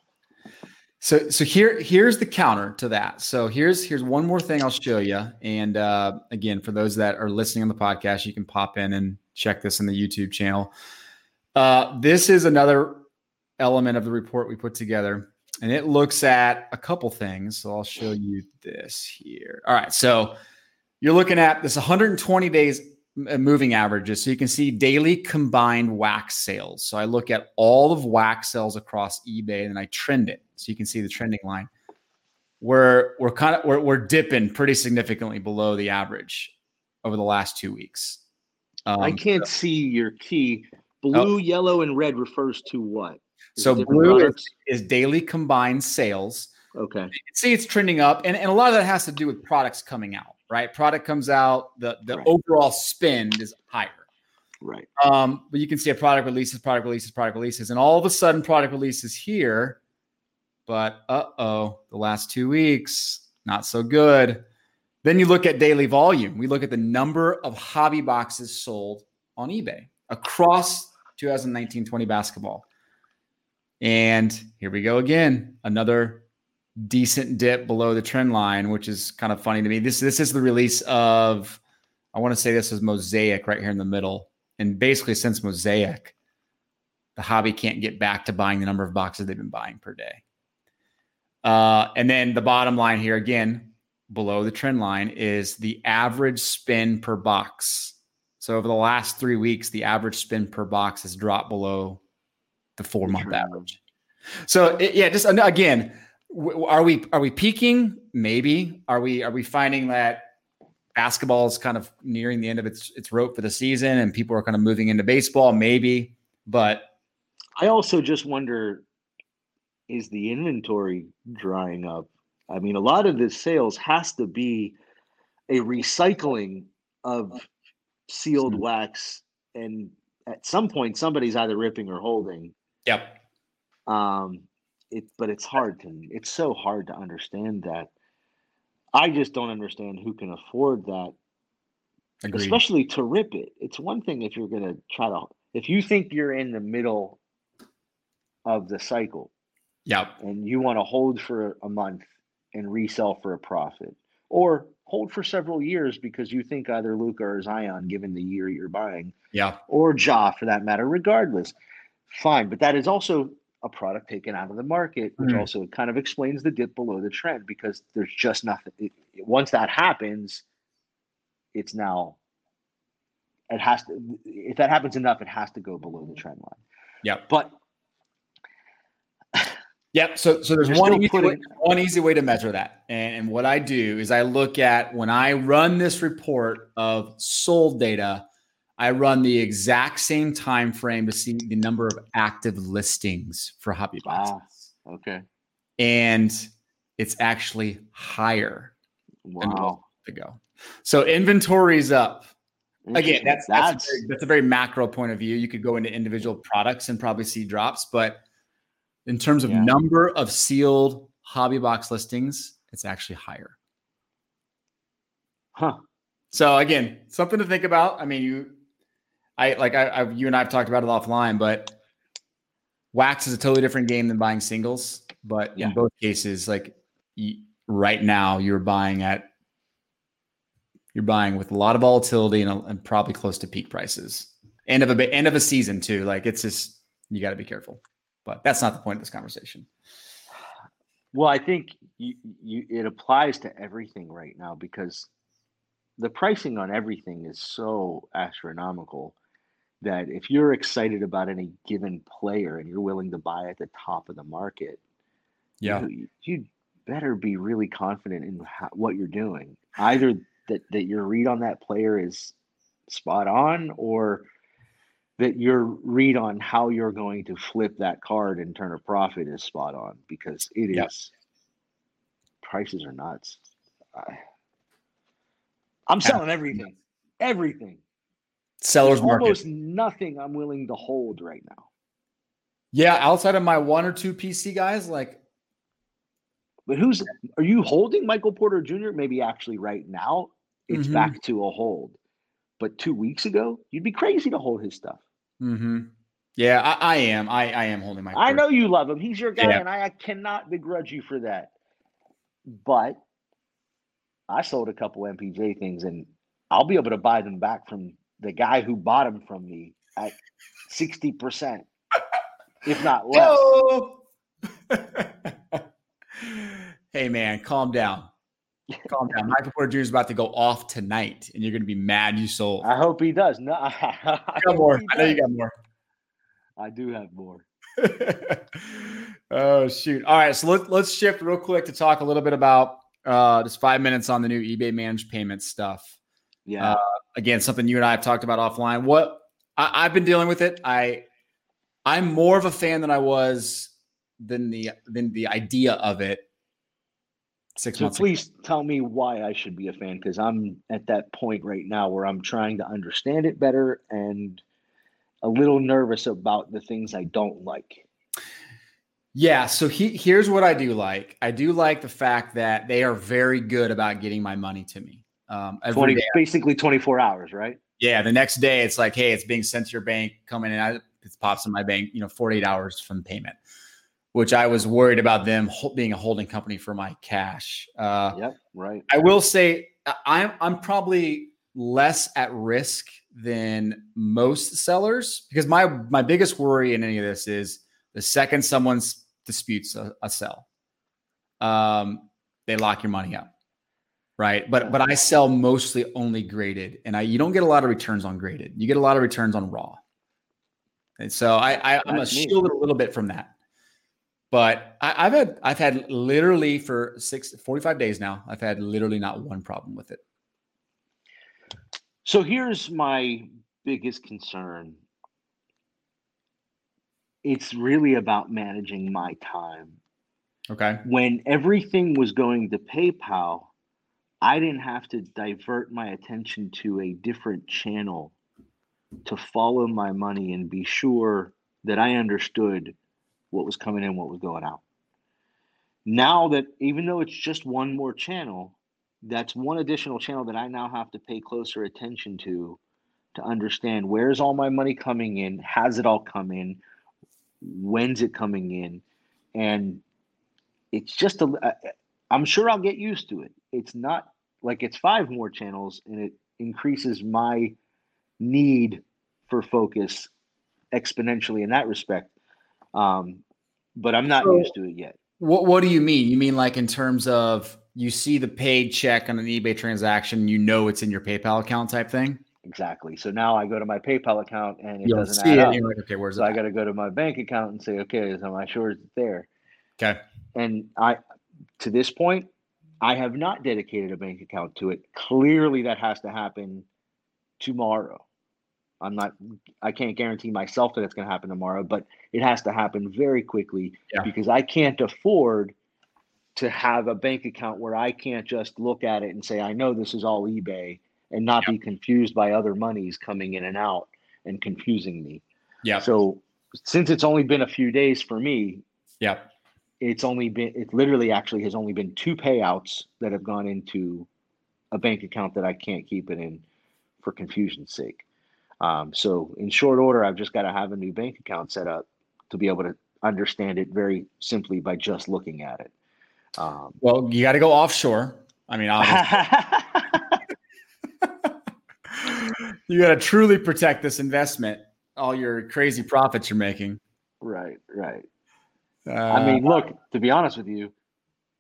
So so here here's the counter to that. So here's here's one more thing I'll show you. And uh, again, for those that are listening on the podcast, you can pop in and check this in the YouTube channel. Uh, this is another element of the report we put together, and it looks at a couple things. So I'll show you this here. All right, so you're looking at this 120 days moving averages. So you can see daily combined wax sales. So I look at all of wax sales across eBay and I trend it. So you can see the trending line. We're we're kind of we're, we're dipping pretty significantly below the average over the last two weeks. Um, I can't so, see your key. Blue, oh. yellow, and red refers to what? So blue is, is, daily combined sales. Okay. You can see it's trending up, and, and a lot of that has to do with products coming out, right? Product comes out, the the right. overall spend is higher. Right. Um, but you can see a product releases, product releases, product releases, and all of a sudden, product releases here. But uh oh, the last two weeks, not so good. Then you look at daily volume. We look at the number of hobby boxes sold on eBay across 2019 20 basketball. And here we go again. Another decent dip below the trend line, which is kind of funny to me. This this is the release of I want to say this is Mosaic right here in the middle. And basically since Mosaic, the hobby can't get back to buying the number of boxes they've been buying per day. Uh, and then the bottom line here again, below the trend line, is the average spin per box. So over the last three weeks, the average spin per box has dropped below the four month average. So it, yeah, just again, are we are we peaking? Maybe. Are we are we finding that basketball is kind of nearing the end of its its rope for the season, and people are kind of moving into baseball? Maybe, but I also just wonder: is the inventory drying up? I mean, a lot of this sales has to be a recycling of sealed wax, and at some point, somebody's either ripping or holding. Yep. Um, it, but it's hard to it's so hard to understand that. I just don't understand who can afford that, Agreed. especially to rip it. It's one thing if you're gonna try to if you think you're in the middle of the cycle, yeah, and you want to hold for a month and resell for a profit, or hold for several years because you think either Luka or Zion, given the year you're buying, yeah, or Ja for that matter, regardless. Fine, but that is also a product taken out of the market, which mm. also kind of explains the dip below the trend because there's just nothing. It, once that happens, it's now it has to. If that happens enough, it has to go below the trend line. Yeah, but Yep. So, so there's one easy, way, one easy way to measure that. And, and, what I do is I look at when I run this report of sold data, I run the exact same time frame to see the number of active listings for hobby boxes. Wow. Ah, okay. And it's actually higher wow. than ago. So inventory is up. Again, that's that's, that's, a very, that's a very macro point of view. You could go into individual products and probably see drops, but in terms of yeah. number of sealed hobby box listings, it's actually higher. Huh. So again, something to think about. I mean, you I like I, I you and I've talked about it offline, but wax is a totally different game than buying singles. But yeah. in both cases, like right now, you're buying at you're buying with a lot of volatility and, and probably close to peak prices. End of a end of a season too. Like it's just you got to be careful. But that's not the point of this conversation. Well, I think you, you, it applies to everything right now because the pricing on everything is so astronomical that if you're excited about any given player and you're willing to buy at the top of the market, yeah, you, you better be really confident in how, what you're doing. Either that that your read on that player is spot on or that your read on how you're going to flip that card and turn a profit is spot on because it is Yep. prices are nuts. I, I'm selling everything, everything. Seller's There's market. almost nothing I'm willing to hold right now. Yeah, outside of my one or two PC guys, like But who's are you holding Michael Porter Jr. Maybe actually right now it's Mhm. back to a hold. But two weeks ago, you'd be crazy to hold his stuff. Mm-hmm. Yeah, I, I am. I, I am holding my. I know you love him. He's your guy, Yeah. and I, I cannot begrudge you for that. But I sold a couple MPJ things, and I'll be able to buy them back from the guy who bought them from me at sixty percent, if not less. Hey man, calm down. Calm down. Michael Porter Jr. is about to go off tonight, and you're going to be mad you sold. I hope he does. No, I, I got more. I know you got more. I do have more. oh shoot! All right, so let, let's shift real quick to talk a little bit about uh, just five minutes on the new eBay managed payments stuff. Yeah. Uh, again, something you and I have talked about offline. What I, I've been dealing with it. I I'm more of a fan than I was than the than the idea of it six So months ago. please tell me why I should be a fan because I'm at that point right now where I'm trying to understand it better and a little nervous about the things I don't like. Yeah. So he, here's what I do like. I do like the fact that they are very good about getting my money to me. Um, every 20, day. basically 24 hours, right? Yeah. The next day, it's like, hey, it's being sent to your bank. Coming in, I, it pops in my bank. You know, 48 hours from payment. Which I was worried about them being a holding company for my cash. Uh, Yep, right. I will say I'm I'm probably less at risk than most sellers because my my biggest worry in any of this is the second someone disputes a, a sell, um, they lock your money up, right? But but I sell mostly only graded, and I you don't get a lot of returns on graded. You get a lot of returns on raw, and so I, I I'm a shielded a little bit from that. But I, I've had I've had literally for six 45 days now, I've had literally not one problem with it. So here's my biggest concern. It's really about managing my time. Okay. When everything was going to PayPal, I didn't have to divert my attention to a different channel to follow my money and be sure that I understood what was coming in, what was going out. Now that even though it's just one more channel, that's one additional channel that I now have to pay closer attention to to understand where's all my money coming in, has it all come in, when's it coming in, and it's just a. I'm sure I'll get used to it. It's not like it's five more channels, and it increases my need for focus exponentially in that respect. Um, but I'm not So- used to it yet. What What do you mean? You mean like in terms of you see the paid check on an eBay transaction, you know it's in your PayPal account type thing. Exactly. So now I go to my PayPal account and it You don't doesn't see add it. up. Like, okay, where's So it? I got to go to my bank account and say, okay, am I sure it's there? Okay. And I, to this point, I have not dedicated a bank account to it. Clearly, that has to happen tomorrow. I'm not. I can't guarantee myself that it's going to happen tomorrow, but it has to happen very quickly Yeah. because I can't afford to have a bank account where I can't just look at it and say, I know this is all eBay and not be confused by other monies coming in and out and confusing me. Yeah. So since it's only been a few days for me, Yeah. It's only been it literally actually has only been two payouts that have gone into a bank account that I can't keep it in for confusion's sake. Um, so in short order, I've just got to have a new bank account set up to be able to understand it very simply by just looking at it. Um, Well, you got to go offshore. I mean, obviously, you got to truly protect this investment. All your crazy profits you're making. right, right. Uh, I mean, look, to be honest with you,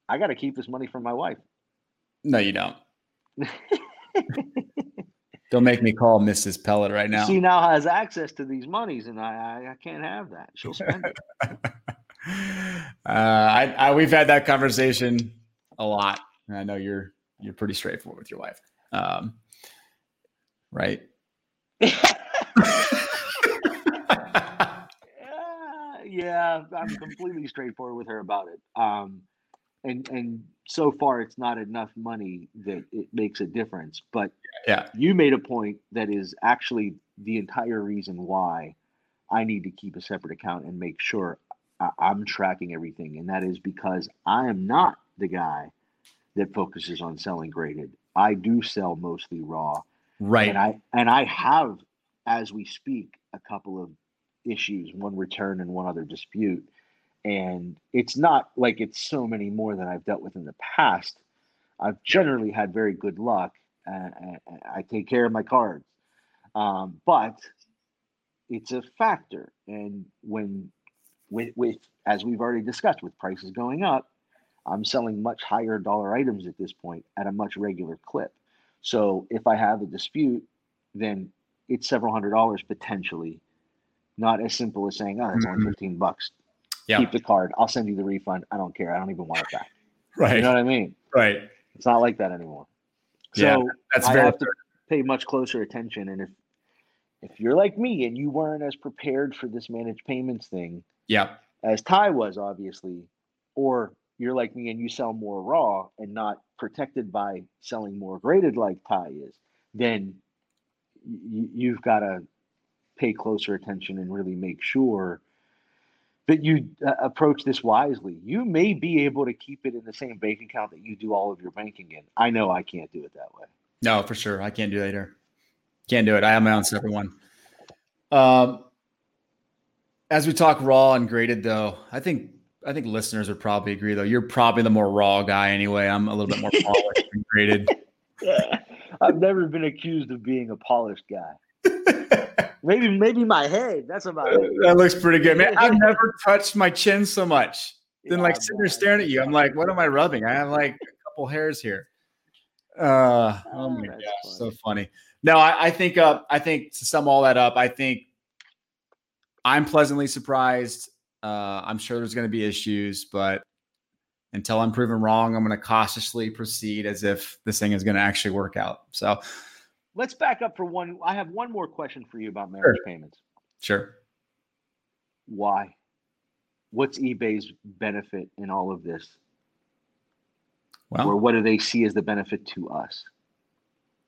I got to keep this money from my wife. no, you don't. Don't make me call Mrs. Pellet right now. She now has access to these monies, and I, I, I can't have that. She'll spend it. uh, I, I we've had that conversation a lot. I know you're you're pretty straightforward with your wife, um, right? yeah, I'm completely straightforward with her about it. Um, and and so far, it's not enough money that it makes a difference. But yeah, you made a point that is actually the entire reason why I need to keep a separate account and make sure I- I'm tracking everything, and that is because I am not the guy that focuses on selling graded. I do sell mostly raw, right. and I and I have, as we speak, a couple of issues, one return and one other dispute. And it's not like it's so many more than I've dealt with in the past. I've generally had very good luck. and I take care of my cards. Um, but it's a factor. And when, with, with, as we've already discussed, with prices going up, I'm selling much higher dollar items at this point at a much regular clip. So if I have a dispute, then it's several hundred dollars potentially not as simple as saying, "Oh, it's only Mhm. fifteen bucks. Yeah. Keep the card. I'll send you the refund. I don't care. I don't even want it back." Right. You know what I mean? right. It's not like that anymore. Yeah, So That's I very have to pay much closer attention. And if if you're like me and you weren't as prepared for this managed payments thing yeah. as Ty was, obviously, or you're like me and you sell more raw and not protected by selling more graded like Ty is, then y- you've got to pay closer attention and really make sure that you uh, approach this wisely. You may be able to keep it in the same bank account that you do all of your banking in. I know I can't do it that way. No, for sure. I can't do that either. Can't do it. I have my own separate one. Um, as we talk raw and graded, though, I think I think listeners would probably agree. Though you're probably the more raw guy anyway. I'm a little bit more polished and graded. I've never been accused of being a polished guy. Maybe maybe my head. That's about it. that looks pretty good, man. I've never touched my chin so much. Then, like sitting there staring at you, I'm like, what am I rubbing? I have like a couple hairs here. Uh, oh my That's gosh, so funny. funny. No, I, I think uh, I think to sum all that up, I think I'm pleasantly surprised. Uh, I'm sure there's going to be issues, but until I'm proven wrong, I'm going to cautiously proceed as if this thing is going to actually work out. So, Let's back up for one. I have one more question for you about managed payments. sure. Why? What's eBay's benefit in all of this? Well, Or what do they see as the benefit to us?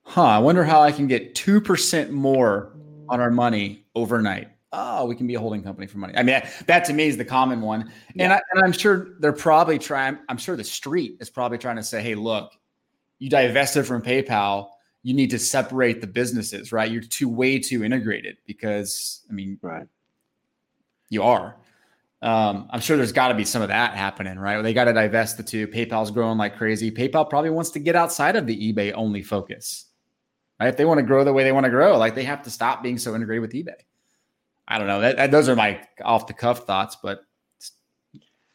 huh? I wonder how I can get two percent more on our money overnight. Oh, we can be a holding company for money. I mean, that, that to me is the common one, and, I, and I'm sure they're probably trying. I'm sure the street is probably trying to say, "Hey, look, you divested from PayPal. You need to separate the businesses, right? You're too way too integrated because, I mean, Right. you are. Um, I'm sure there's got to be some of that happening, right? They got to divest the two. PayPal's growing like crazy. PayPal probably wants to get outside of the eBay only focus, right? If they want to grow the way they want to grow, like they have to stop being so integrated with eBay. I don't know. That, that- those are my off the cuff thoughts, but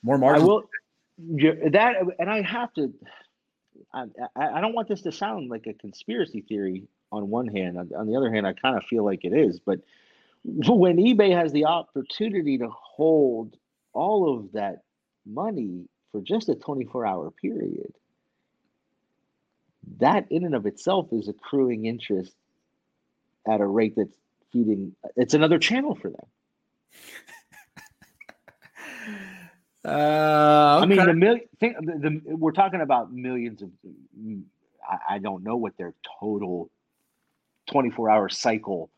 more I margin. will yeah, that, and I have to. I, I don't want this to sound like a conspiracy theory. On one hand, on, on the other hand, I kind of feel like it is. But when eBay has the opportunity to hold all of that money for just a 24-hour period, that in and of itself is accruing interest at a rate that's feeding. It's another channel for them. Uh, I mean, the million. Think, the, the, we're talking about millions of. mm, I, I don't know what their total twenty-four hour cycle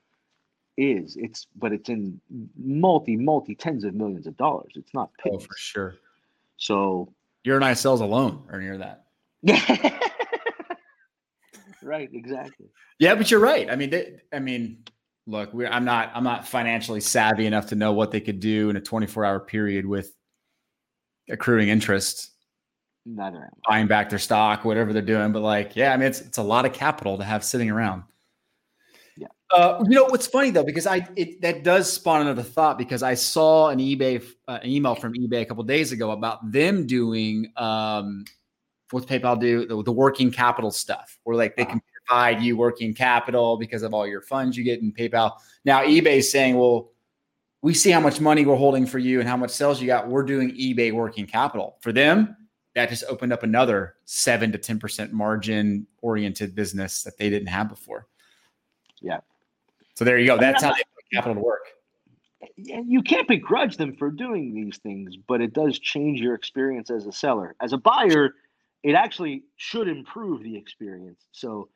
is. It's but it's in multi, multi tens of millions of dollars. It's not oh, for sure. So. Your and I sells alone are near that. right. Exactly. Yeah, but you're right. I mean, they, I mean, look, I'm not I'm not financially savvy enough to know what they could do in a 24 hour period with accruing interest, Neither buying back their stock, whatever they're doing. But like, yeah, I mean, it's it's a lot of capital to have sitting around. Yeah. Uh, you know what's funny though, because I it that does spawn another thought because I saw an eBay uh, an email from eBay a couple days ago about them doing um, what's PayPal do the, the working capital stuff, where like they can provide you working capital because of all your funds you get in PayPal. Now eBay's saying, well, we see how much money we're holding for you and how much sales you got. We're doing eBay working capital for them. That just opened up another seven to ten percent margin oriented business that they didn't have before. Yeah. So there you go. That's how they put capital to work. And you can't begrudge them for doing these things, but it does change your experience as a seller. As a buyer, it actually should improve the experience. So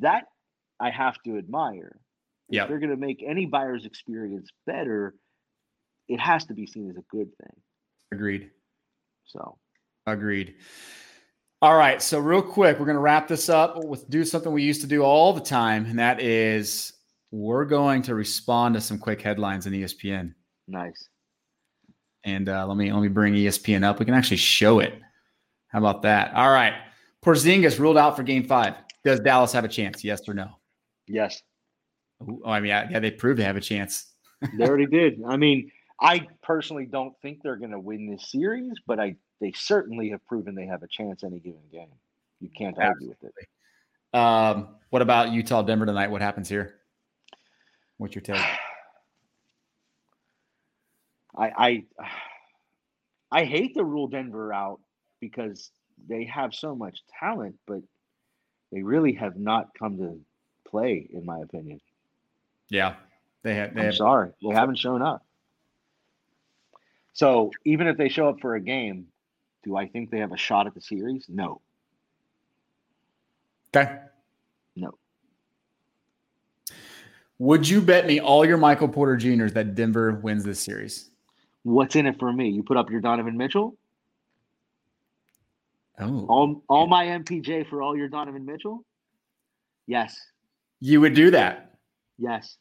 that I have to admire. Yeah. If they're going to make any buyer's experience better, it has to be seen as a good thing. Agreed. So, agreed. All right. So, real quick, we're going to wrap this up with do something we used to do all the time, and that is we're going to respond to some quick headlines in ESPN. Nice. And uh, let me let me bring ESPN up. We can actually show it. How about that? All right. Porzingis ruled out for Game Five. Does Dallas have a chance? Yes or no? Yes. Oh, I mean, yeah, they proved they have a chance. they already did. I mean, I personally don't think they're going to win this series, but I they certainly have proven they have a chance any given game. You can't argue with it. Um, what about Utah Denver tonight? What happens here? What's your take? I I I hate to rule Denver out because they have so much talent, but they really have not come to play, in my opinion. Yeah, they have. They I'm have, sorry, they haven't shown up. So even if they show up for a game, do I think they have a shot at the series? No. Okay. No. Would you bet me all your Michael Porter Juniors that Denver wins this series? What's in it for me? You put up your Donovan Mitchell? Oh. All all my MPJ for all your Donovan Mitchell? Yes. You would do that. Yes.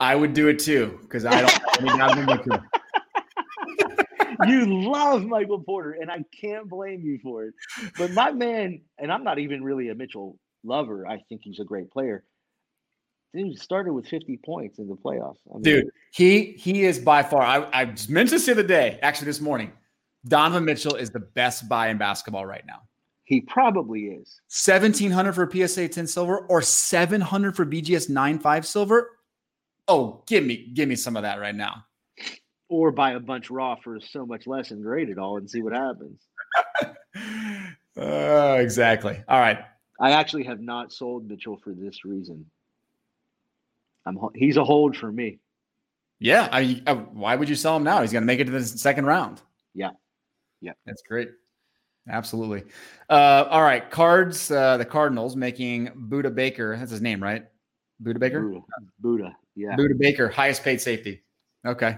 I would do it too because I don't have any Donovan Mitchell. you love Michael Porter, and I can't blame you for it. But my man, and I'm not even really a Mitchell lover. I think he's a great player. Dude started with 50 points in the playoffs. I mean, Dude, he he is by far. I, I mentioned this the other day, actually this morning. Donovan Mitchell is the best buy in basketball right now. He probably is. 1700 for PSA 10 silver or 700 for BGS 95 silver. Oh, give me give me some of that right now. Or buy a bunch raw for so much less and grade it all and see what happens. uh, exactly. All right. I actually have not sold Mitchell for this reason. I'm he's a hold for me. Yeah, I, I, why would you sell him now? He's going to make it to the second round. Yeah, yeah, that's great. Absolutely. Uh, all right, cards. Uh, the Cardinals making Budda Baker. That's his name, right? Budda Baker. Budda. Yeah. Budda Baker, highest paid safety. Okay.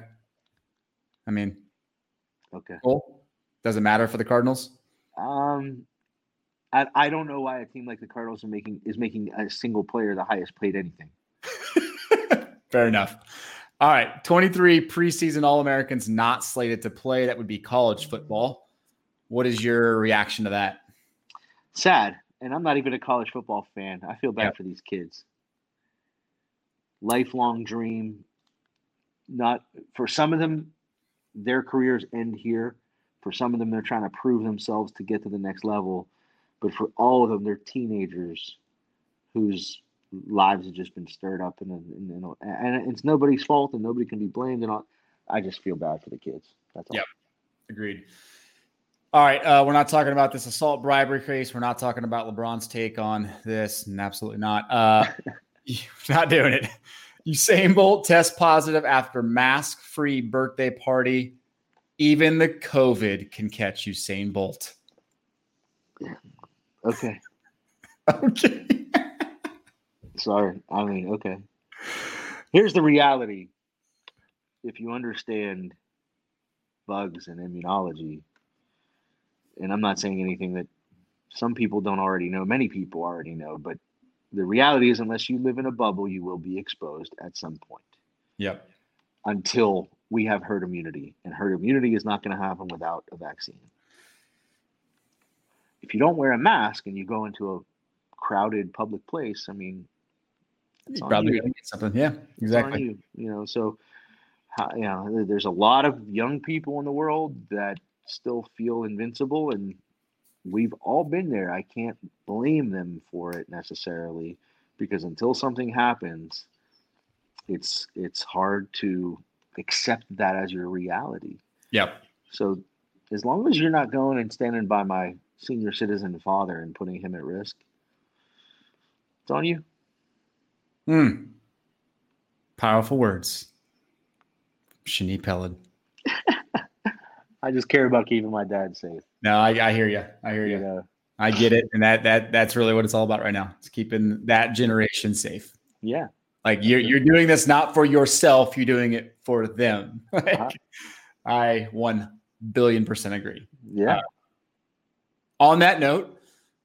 I mean, okay. Cool. Does it matter for the Cardinals? Um, I, I don't know why a team like the Cardinals are making is making a single player the highest paid anything. Fair enough. All right, 23 preseason All Americans not slated to play. That would be college football. What is your reaction to that? Sad. And I'm not even a college football fan. I feel bad yep. for these kids. Lifelong dream. Not for some of them, their careers end here. For some of them, they're trying to prove themselves to get to the next level. But for all of them, they're teenagers whose lives have just been stirred up, and and, and, and it's nobody's fault, and nobody can be blamed. And all. I just feel bad for the kids. That's all. Yep, agreed. All right, uh, we're not talking about this assault bribery case. We're not talking about LeBron's take on this, and absolutely not. Uh, not doing it. Usain Bolt test positive after mask-free birthday party. Even the COVID can catch Usain Bolt. Okay. okay. Sorry. I mean, okay. Here's the reality. If you understand bugs and immunology, and I'm not saying anything that some people don't already know, many people already know, but the reality is, unless you live in a bubble, you will be exposed at some point. Yep. Until we have herd immunity, and herd immunity is not going to happen without a vaccine. If you don't wear a mask and you go into a crowded public place, I mean, you probably gonna get something. Yeah, exactly. You. you. know, so you know, there's a lot of young people in the world that still feel invincible, and we've all been there. I can't blame them for it necessarily, because until something happens, it's it's hard to accept that as your reality. Yep. So as long as you're not going and standing by my senior citizen father and putting him at risk, it's on you. Hmm. Powerful words. Shani Peled. I just care about keeping my dad safe. No, I, I hear you. I hear you. I get it, and that that that's really what it's all about right now. It's keeping that generation safe. Yeah. Like you're you're doing this not for yourself. You're doing it for them. Like, Uh-huh. I one billion percent agree. Yeah. Uh, On that note,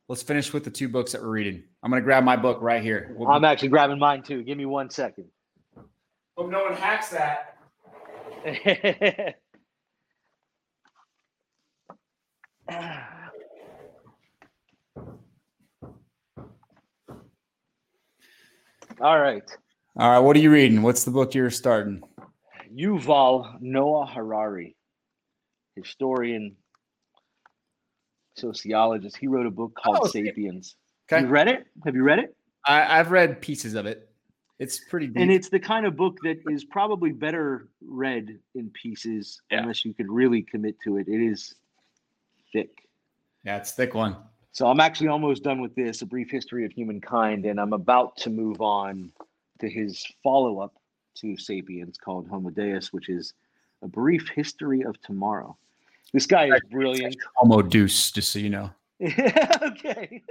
let's finish with the two books that we're reading. I'm gonna grab my book right here. We'll- I'm actually grabbing mine too. Give me one second. Hope no one hacks that. All right. All right, what are you reading? What's the book you're starting? Yuval Noah Harari, historian, sociologist. He wrote a book called Oh, Sapiens. Okay, You read it? Have you read it? I, I've read pieces of it. It's pretty deep. And it's the kind of book that is probably better read in pieces Yeah. unless you could really commit to it. It is thick. yeah, it's a thick one. So I'm actually almost done with this, A Brief History of Humankind, and I'm about to move on to his follow-up to Sapiens called Homo Deus, which is A Brief History of Tomorrow. This guy is brilliant. Homo deuce, just so you know. okay.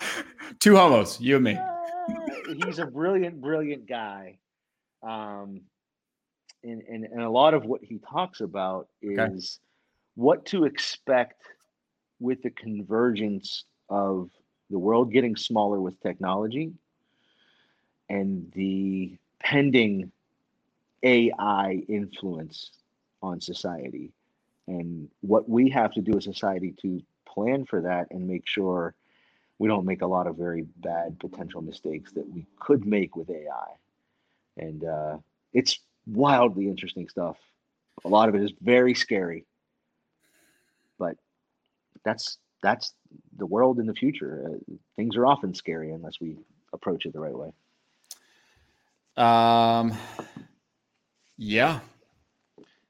Two homos, you and me. Uh, he's a brilliant, brilliant guy. Um, and, and, and a lot of what he talks about is what to expect with the convergence of the world getting smaller with technology and the pending AI influence on society, and what we have to do as society to plan for that and make sure we don't make a lot of very bad potential mistakes that we could make with AI. And uh, it's wildly interesting stuff. A lot of it is very scary, but that's that's the world in the future. Uh, things are often scary unless we approach it the right way. Um, yeah.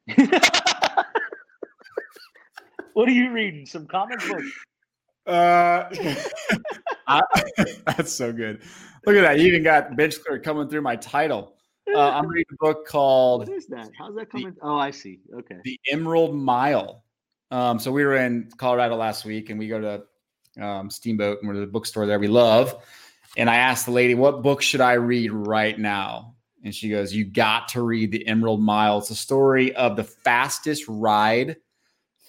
what are you reading? Some comic book? Uh, I- that's so good. Look at that. You even got Bench Clear coming through my title. Uh, I'm reading a book called is that? How's that coming? Oh, I see. Okay. The Emerald Mile. Um, so we were in Colorado last week and we go to um, Steamboat and we're at the bookstore there we love. And I asked the lady, what book should I read right now? And she goes, You got to read The Emerald Mile. It's a story of the fastest ride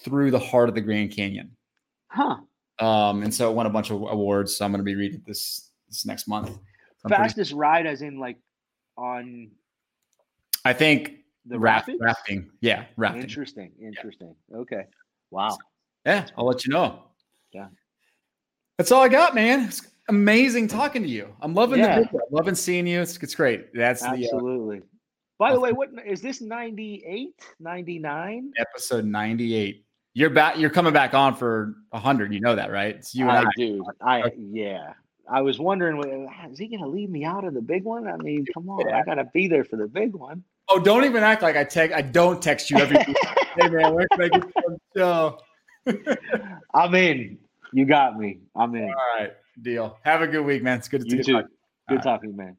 through the heart of the Grand Canyon. Huh. Um, and so it won a bunch of awards. So I'm going to be reading this this next month. So I'm pretty- Fastest ride, as in like on I think the raft, rafting. Yeah, rafting. Interesting. Interesting. Okay. Wow. Yeah, I'll let you know. Yeah. That's all I got, man. It's amazing talking to you. I'm loving Yeah. the. I'm loving seeing you. It's, it's great. That's the uh, Absolutely. By the way, what is this 98, 99? episode 98. You're back. You're coming back on for 100. You know that, right? It's you and I. I do. I yeah. I was wondering, is he going to leave me out of the big one? I mean, come on, I got to be there for the big one. Oh, don't even act like I text. I don't text you every. week. hey man, where can I get some show? I'm in. You got me. I'm in. All right, deal. Have a good week, man. It's good to You you. Good right. talking, man.